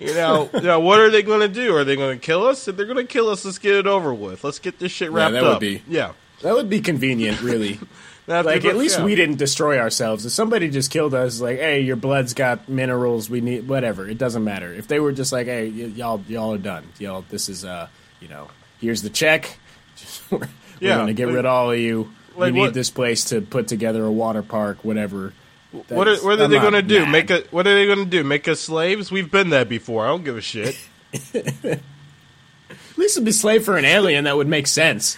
You know, <laughs> you know, what are they going to do? Are they going to kill us? If they're going to kill us, let's get it over with. Let's get this shit wrapped that would up. be- yeah. That would be convenient, really. <laughs> That'd like at least yeah. we didn't destroy ourselves. If somebody just killed us, like, hey, your blood's got minerals, we need whatever. It doesn't matter. If they were just like, hey, y- y'all, y'all are done. Y'all, this is, uh, you know, here's the check. <laughs> we're Yeah, gonna get but- rid of all of you. Like we what- need this place to put together a water park, whatever. What are, what are they going to do? mad. Make a, what are they going to do? Make us slaves? We've been there before. I don't give a shit. <laughs> At least it'd be slave for an alien. That would make sense.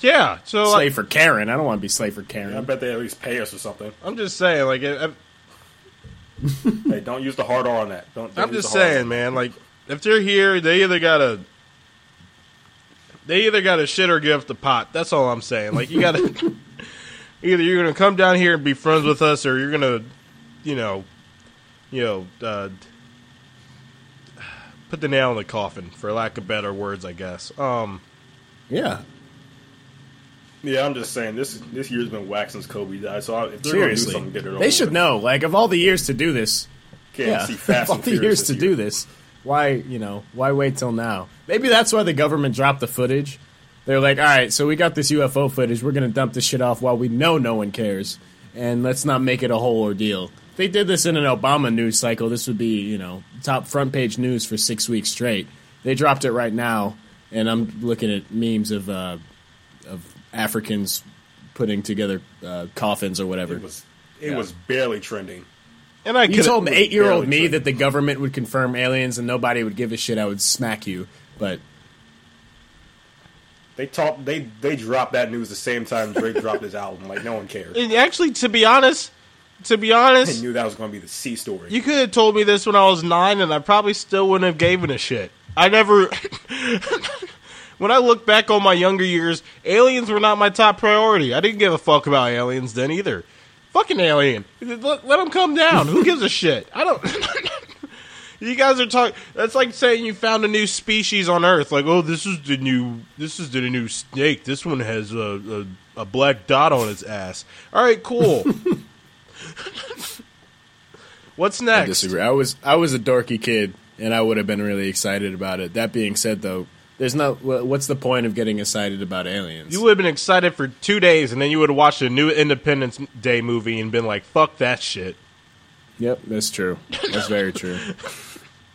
Yeah. So like, Slave for Karen. I don't want to be slave for Karen. I bet they at least pay us or something. I'm just saying, like, if, <laughs> hey, don't use the hard R on that. Don't. don't I'm just the R. saying, man. Like, if they're here, they either gotta, they either gotta shit or give the pot. That's all I'm saying. Like, you gotta, <laughs> <laughs> either you're gonna come down here and be friends with us, or you're gonna, you know, you know, uh, put the nail in the coffin, for lack of better words, I guess. Um, yeah. Yeah, I'm just saying this this year's been whack since Kobe died. So I- if they're going to do something, get it over they should with. know. Like of all the years to do this, Can't yeah, see <laughs> Fast all the years to year. do this. Why, you know, why wait till now? Maybe that's why the government dropped the footage. They're like, all right, so we got this UFO footage. We're going to dump this shit off while we know no one cares, and let's not make it a whole ordeal. If they did this in an Obama news cycle, this would be, you know, top front page news for six weeks straight. They dropped it right now, and I'm looking at memes of uh, of Africans putting together uh, coffins or whatever. It was it Yeah. was barely trending. and I You told was eight year old me true. that the government would confirm aliens and nobody would give a shit. I would smack you. But They talked. They they dropped that news the same time Drake dropped his album. Like no one cared. And actually, to be honest, to be They honest, knew that was going to be the C story. you could have told me this when I was nine, and I probably still wouldn't have given a shit. I never. <laughs> when I look back on my younger years, aliens were not my top priority. I didn't give a fuck about aliens then either. Fucking alien, let, let them come down. Who gives a shit? I don't. <laughs> You guys are talking. That's like saying you found a new species on Earth. Like, oh, this is the new. This is the new snake. This one has a a, a black dot on its ass. All right, cool. <laughs> What's I next? disagree. I was I was a dorky kid and I would have been really excited about it. That being said, though, there's no. What's the point of getting excited about aliens? You would have been excited for two days, and then you would have watched a new Independence Day movie and been like, "Fuck that shit." Yep, that's true. That's very true.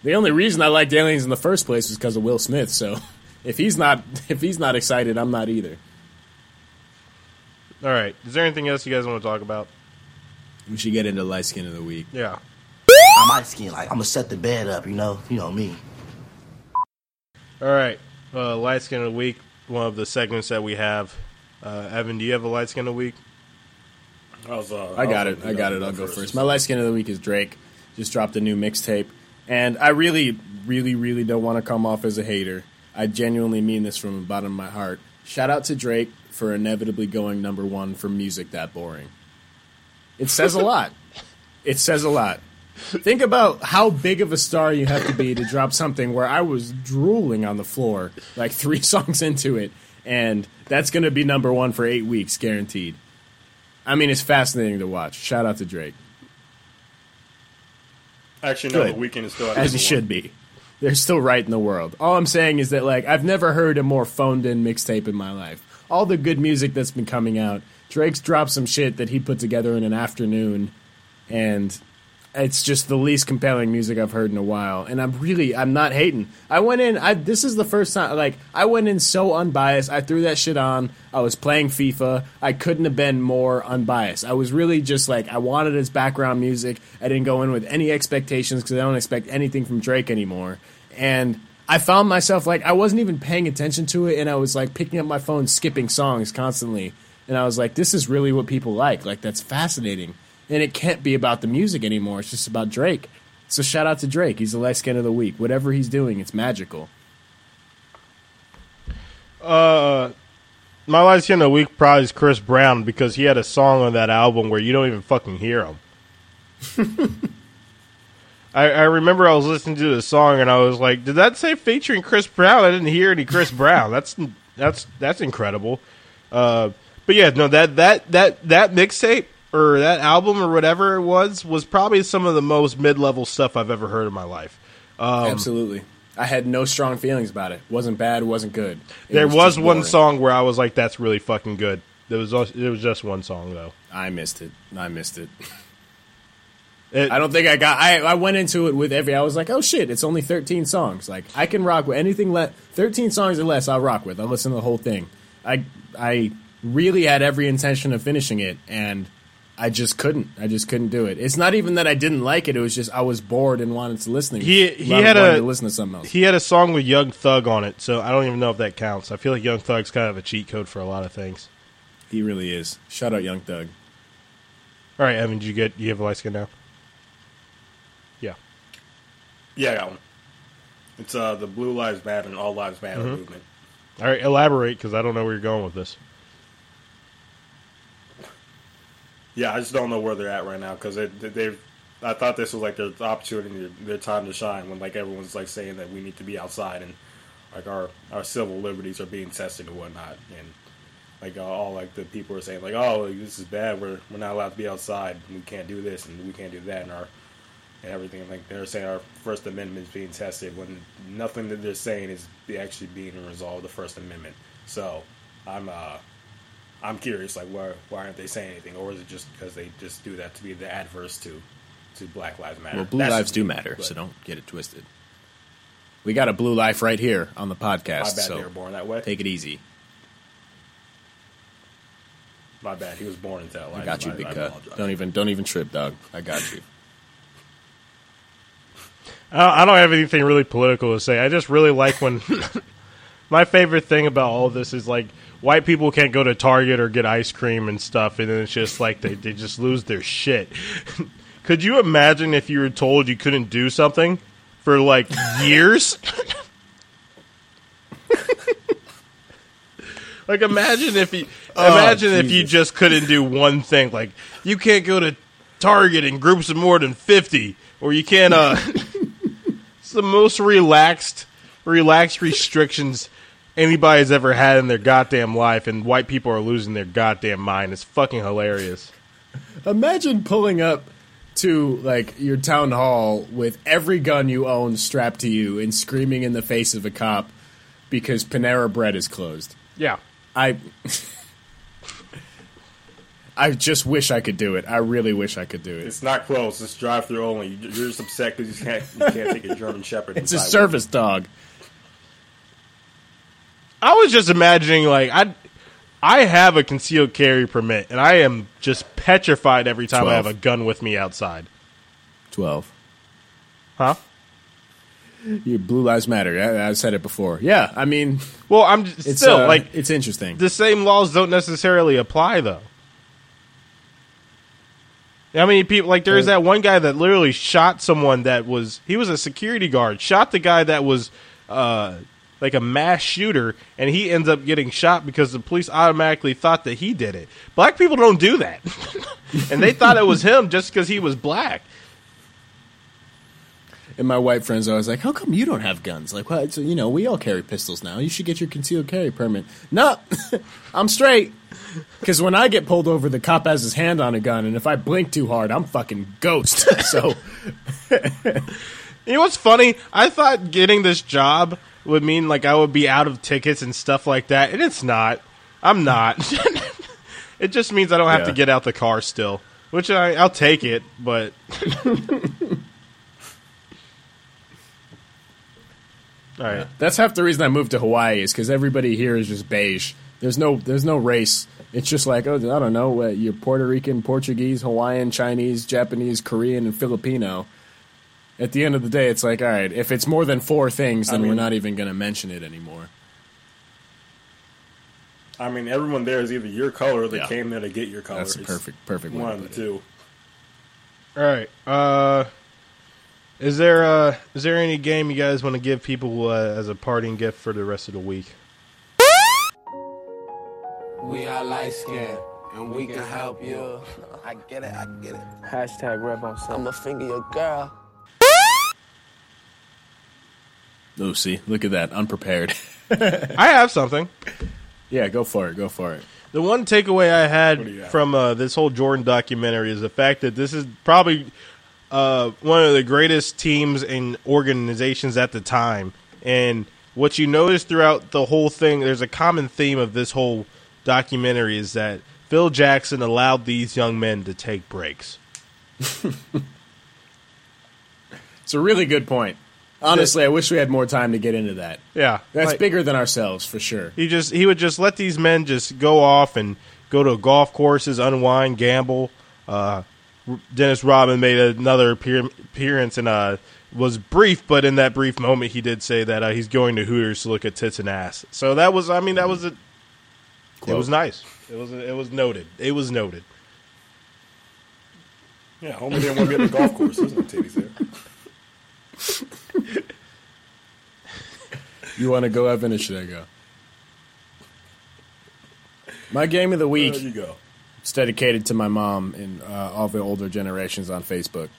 The only reason I liked aliens in the first place was because of Will Smith. So <laughs> if he's not if he's not excited, I'm not either. All right. Is there anything else you guys want to talk about? We should get into light skin of the week. Yeah. I'm light skin, like I'm gonna set the bed up, you know, you know me. All right. Uh, light skin of the week. One of the segments that we have. Uh, Evan, do you have a light skin of the week? I, was, uh, I got was- it. I got it. I'll go first. first. My light skin of the week is Drake. Just dropped a new mixtape, and I really, really, really don't want to come off as a hater. I genuinely mean this from the bottom of my heart. Shout out to Drake for inevitably going number one for music that boring. It says a lot. It says a lot. Think about how big of a star you have to be to drop something where I was drooling on the floor like three <laughs> songs into it, and that's going to be number one for eight weeks, guaranteed. I mean, it's fascinating to watch. Shout out to Drake, Actually, no. Good. The Weeknd is still as he should be. They're still right in the world. All I'm saying is that like I've never heard a more phoned in mixtape in my life. All the good music that's been coming out, Drake's dropped some shit that he put together in an afternoon, and it's just the least compelling music I've heard in a while. And I'm really, I'm not hating. I went in. I this is the first time. Like I went in so unbiased. I threw that shit on. I was playing FIFA. I couldn't have been more unbiased. I was really just like I wanted his background music. I didn't go in with any expectations because I don't expect anything from Drake anymore. And I found myself like I wasn't even paying attention to it, and I was like picking up my phone, skipping songs constantly. And I was like, this is really what people like. Like that's fascinating and it can't be about the music anymore. It's just about Drake. So shout out to Drake. He's the light skin of the week. Whatever he's doing, it's magical. Uh, my light skin of the week probably is Chris Brown because he had a song on that album where you don't even fucking hear him. <laughs> I, I remember I was listening to the song and I was like, "Did that say featuring Chris Brown?" I didn't hear any Chris <laughs> Brown. That's that's that's incredible. Uh, but yeah, no that that that that mixtape or that album or whatever it was was probably some of the most mid level stuff I've ever heard in my life. Um, Absolutely. I had no strong feelings about it. Wasn't bad. Wasn't good. It There was, just one song where I was like, "That's really fucking good." There was it was just one song though. I missed it. I missed it. <laughs> It, I don't think I got. I I went into it with every. I was like, oh shit, it's only thirteen songs. Like I can rock with anything. Let thirteen songs or less, I'll rock with. I'll listen to the whole thing. I I really had every intention of finishing it, and I just couldn't. I just couldn't do it. It's not even that I didn't like it. It was just I was bored and wanted to listen. He he had a to listen to something else. He had a song with Young Thug on it, so I don't even know if that counts. I feel like Young Thug's kind of a cheat code for a lot of things. He really is. Shout out Young Thug. All right, Evan, did you get you have a light skin now? Yeah. Yeah, I got one. It's uh, the Blue Lives Matter and All Lives Matter Mm-hmm. movement. All right, elaborate because I don't know where you're going with this. Yeah, I just don't know where they're at right now because they, they've. I thought this was like their opportunity, their, time to shine when like everyone's like saying that we need to be outside and like our our civil liberties are being tested and whatnot, and like all like the people are saying like, oh, this is bad. We're we're not allowed to be outside. We can't do this and we can't do that, and our and everything. Like they're saying our First Amendment is being tested when nothing that they're saying is actually being resolved. The First Amendment. So I'm uh I'm curious, like why why aren't they saying anything, or is it just because they just do that to be the adverse to to Black Lives Matter? Well, blue That's lives do matter, but so don't get it twisted. We got a blue life right here on the My podcast, bad, they were born that way. take it easy. My bad, he was born into that life. I got you, I- big I cut. Don't even don't even trip, dog. I got you. I I don't have anything really political to say. I just really like when <laughs> <laughs> my favorite thing about all this is like white people can't go to Target or get ice cream and stuff, and then it's just like they, they just lose their shit. <laughs> Could you imagine if you were told you couldn't do something for like years? <laughs> like imagine if you imagine if you just couldn't do one thing. Like you can't go to Target in groups of more than fifty, or you can't uh <laughs> It's the most relaxed, relaxed restrictions anybody's ever had in their goddamn life, and white people are losing their goddamn mind. It's fucking hilarious. Imagine pulling up to like your town hall with every gun you own strapped to you and screaming in the face of a cop because Panera Bread is closed. Yeah. I I just wish I could do it. I really wish I could do it. It's not closed. It's drive through only. You're just upset because you can't you can't take a German Shepherd. It's a inside with service dog. I was just imagining like I, I have a concealed carry permit, and I am just petrified every time I have a gun with me outside. Twelve. Huh? Your blue lives matter. I, I said it before. Yeah, I mean, Well, I'm just, it's still uh, like it's interesting. the same laws don't necessarily apply though. How many people like there's that one guy that literally shot someone that was he was a security guard, shot the guy that was uh like a mass shooter and he ends up getting shot because the police automatically thought that he did it. Black people don't do that. <laughs> and they thought it was him just because he was black. And my white friends, I was like, "How come you don't have guns? Like, what? So, you know, we all carry pistols now. You should get your concealed carry permit." No, <laughs> I'm straight. Because when I get pulled over, the cop has his hand on a gun, and if I blink too hard, I'm fucking ghost. <laughs> so You know what's funny? I thought getting this job would mean like I would be out of tickets and stuff like that, and it's not. I'm not. <laughs> it just means I don't have to get out the car still, which I, I'll take it. But <laughs> all right, that's half the reason I moved to Hawaii is because everybody here is just beige. There's no, there's no race. It's just like, oh, I don't know, uh, you're Puerto Rican, Portuguese, Hawaiian, Chinese, Japanese, Korean, and Filipino. At the end of the day, it's like, all right, if it's more than four things, then we're not even going to mention it anymore. I mean, everyone there is either your color or they Yeah. came there to get your color. That's the perfect, perfect way One of the two. all right. Uh, is there uh is there any game you guys want to give people uh, as a parting gift for the rest of the week? We are light skinned and we can help you. <laughs> I get it, I get it. Hashtag rep on I'ma finger your girl. Oh, see, look at that, unprepared. <laughs> I have something. yeah, go for it, go for it. The one takeaway I What do you had from uh, this whole Jordan documentary is the fact that this is probably uh, one of the greatest teams and organizations at the time. And what you notice throughout the whole thing, there's a common theme of this whole documentary is that Phil Jackson allowed these young men to take breaks. <laughs> It's a really good point. Honestly, I wish we had more time to get into that. Yeah, That's like, bigger than ourselves for sure. He just he would just let these men just go off and go to golf courses, unwind, gamble. Uh, Dennis Rodman made another appear- appearance and uh, was brief, but in that brief moment, he did say that uh, he's going to Hooters to look at tits and ass. So that was, I mean, that was a, it was nice. It was it was noted. It was noted. Yeah, homie didn't want to be at the golf course. There's no titties there. You want to go, Evan, or should I go? My game of the week There you go. It's dedicated to my mom and uh, all the older generations on Facebook.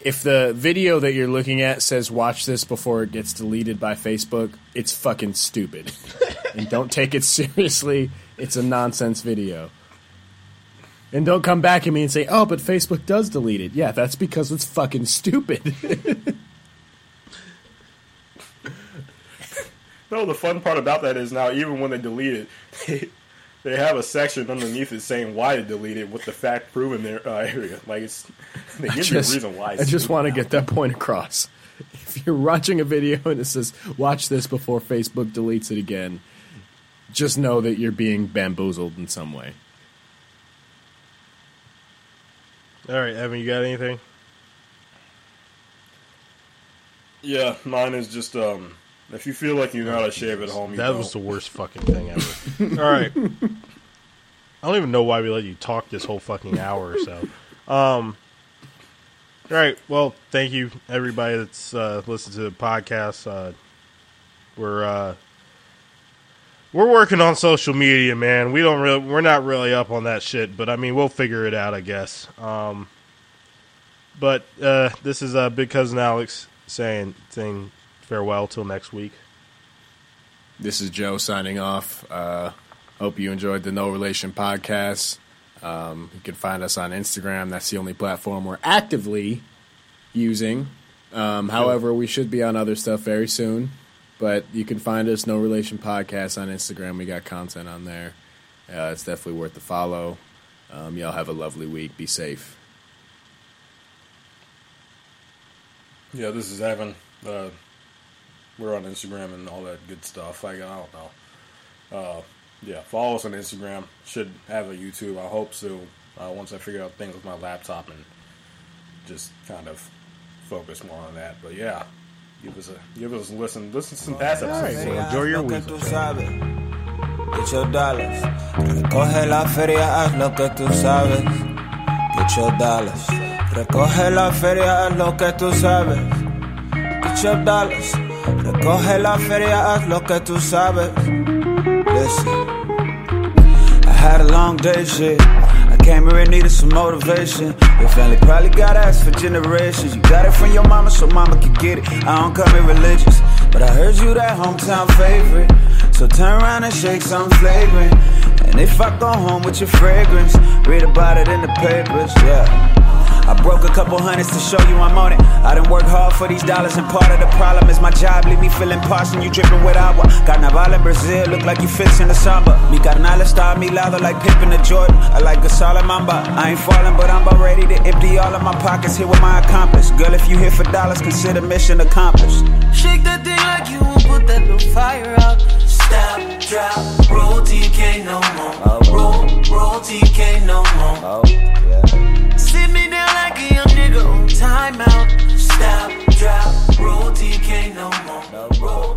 If the video that you're looking at says watch this before it gets deleted by Facebook, it's fucking stupid. <laughs> and don't take it seriously. It's a nonsense video. And don't come back at me and say, oh, but Facebook does delete it. Yeah, that's because it's fucking stupid. <laughs> No, the fun part about that is now, even when they delete it, they, <laughs> they have a section underneath it saying why to deleted it with the fact proven their uh, area. Like it's they give you a reason why. I just want to get that point across. If you're watching a video and it says "watch this before Facebook deletes it again," just know that you're being bamboozled in some way. All right, Evan, you got anything? Yeah, mine is just um. If you feel like you know how to shave at home, you That don't. was the worst fucking thing ever. <laughs> All right. I don't even know why we let you talk this whole fucking hour or so. <laughs> Um, all right. Well, thank you everybody that's uh, listened to the podcast. Uh, we're uh, we're working on social media, man. We don't really, we're not really up on that shit, but I mean, we'll figure it out, I guess. Um, but uh, this is uh, Big Cousin Alex saying saying farewell till next week. This is Joe signing off. Uh, hope you enjoyed the No Relation podcast. Um, you can find us on Instagram. That's the only platform we're actively using. Um, however, we should be on other stuff very soon. But you can find us No Relation Podcast on Instagram. We got content on there. Uh, it's definitely worth the follow. Um, y'all have a lovely week. Be safe. Yeah, this is Evan. Uh, we're on Instagram and all that good stuff. Like, I don't know. Uh, yeah, follow us on Instagram. Should have a YouTube. I hope so. Uh, once I figure out things with my laptop and just kind of focus more on that. But yeah, give us a give us a listen. Listen to some past episodes. So enjoy your week. get your dollars. Recoge la feria, haz lo que tú sabes. Get your dollars. Recoge la feria, haz lo que tú sabes. Get your dollars. Recoge la feria, haz lo que tú sabes. Listen. I had a long day, shit. I came here and needed some motivation. Your family probably got ass for generations. You got it from your mama, so mama could get it. I don't come here religious, but I heard you that hometown favorite. So turn around and shake some flagrant. And if I go home with your fragrance, read about it in the papers, yeah. I broke a couple hundreds to show you I'm on it. I done worked hard for these dollars, and part of the problem is my job. Leave me feeling parched and you dripping with agua. Carnaval in Brazil, look like you fixing the samba. Mi carnal está star, mi lado like Pippen the Jordan. I like Gasala Mamba. I ain't falling, but I'm about ready to empty all of my pockets. Here with my accomplice. Girl, if you here for dollars, consider mission accomplished. Shake that thing like you will put that little fire out. Stop, drop, roll TK no more. Oh. Roll, roll TK no more. Oh, yeah. Time out. Stop, drop, roll TK. no more. No, roll.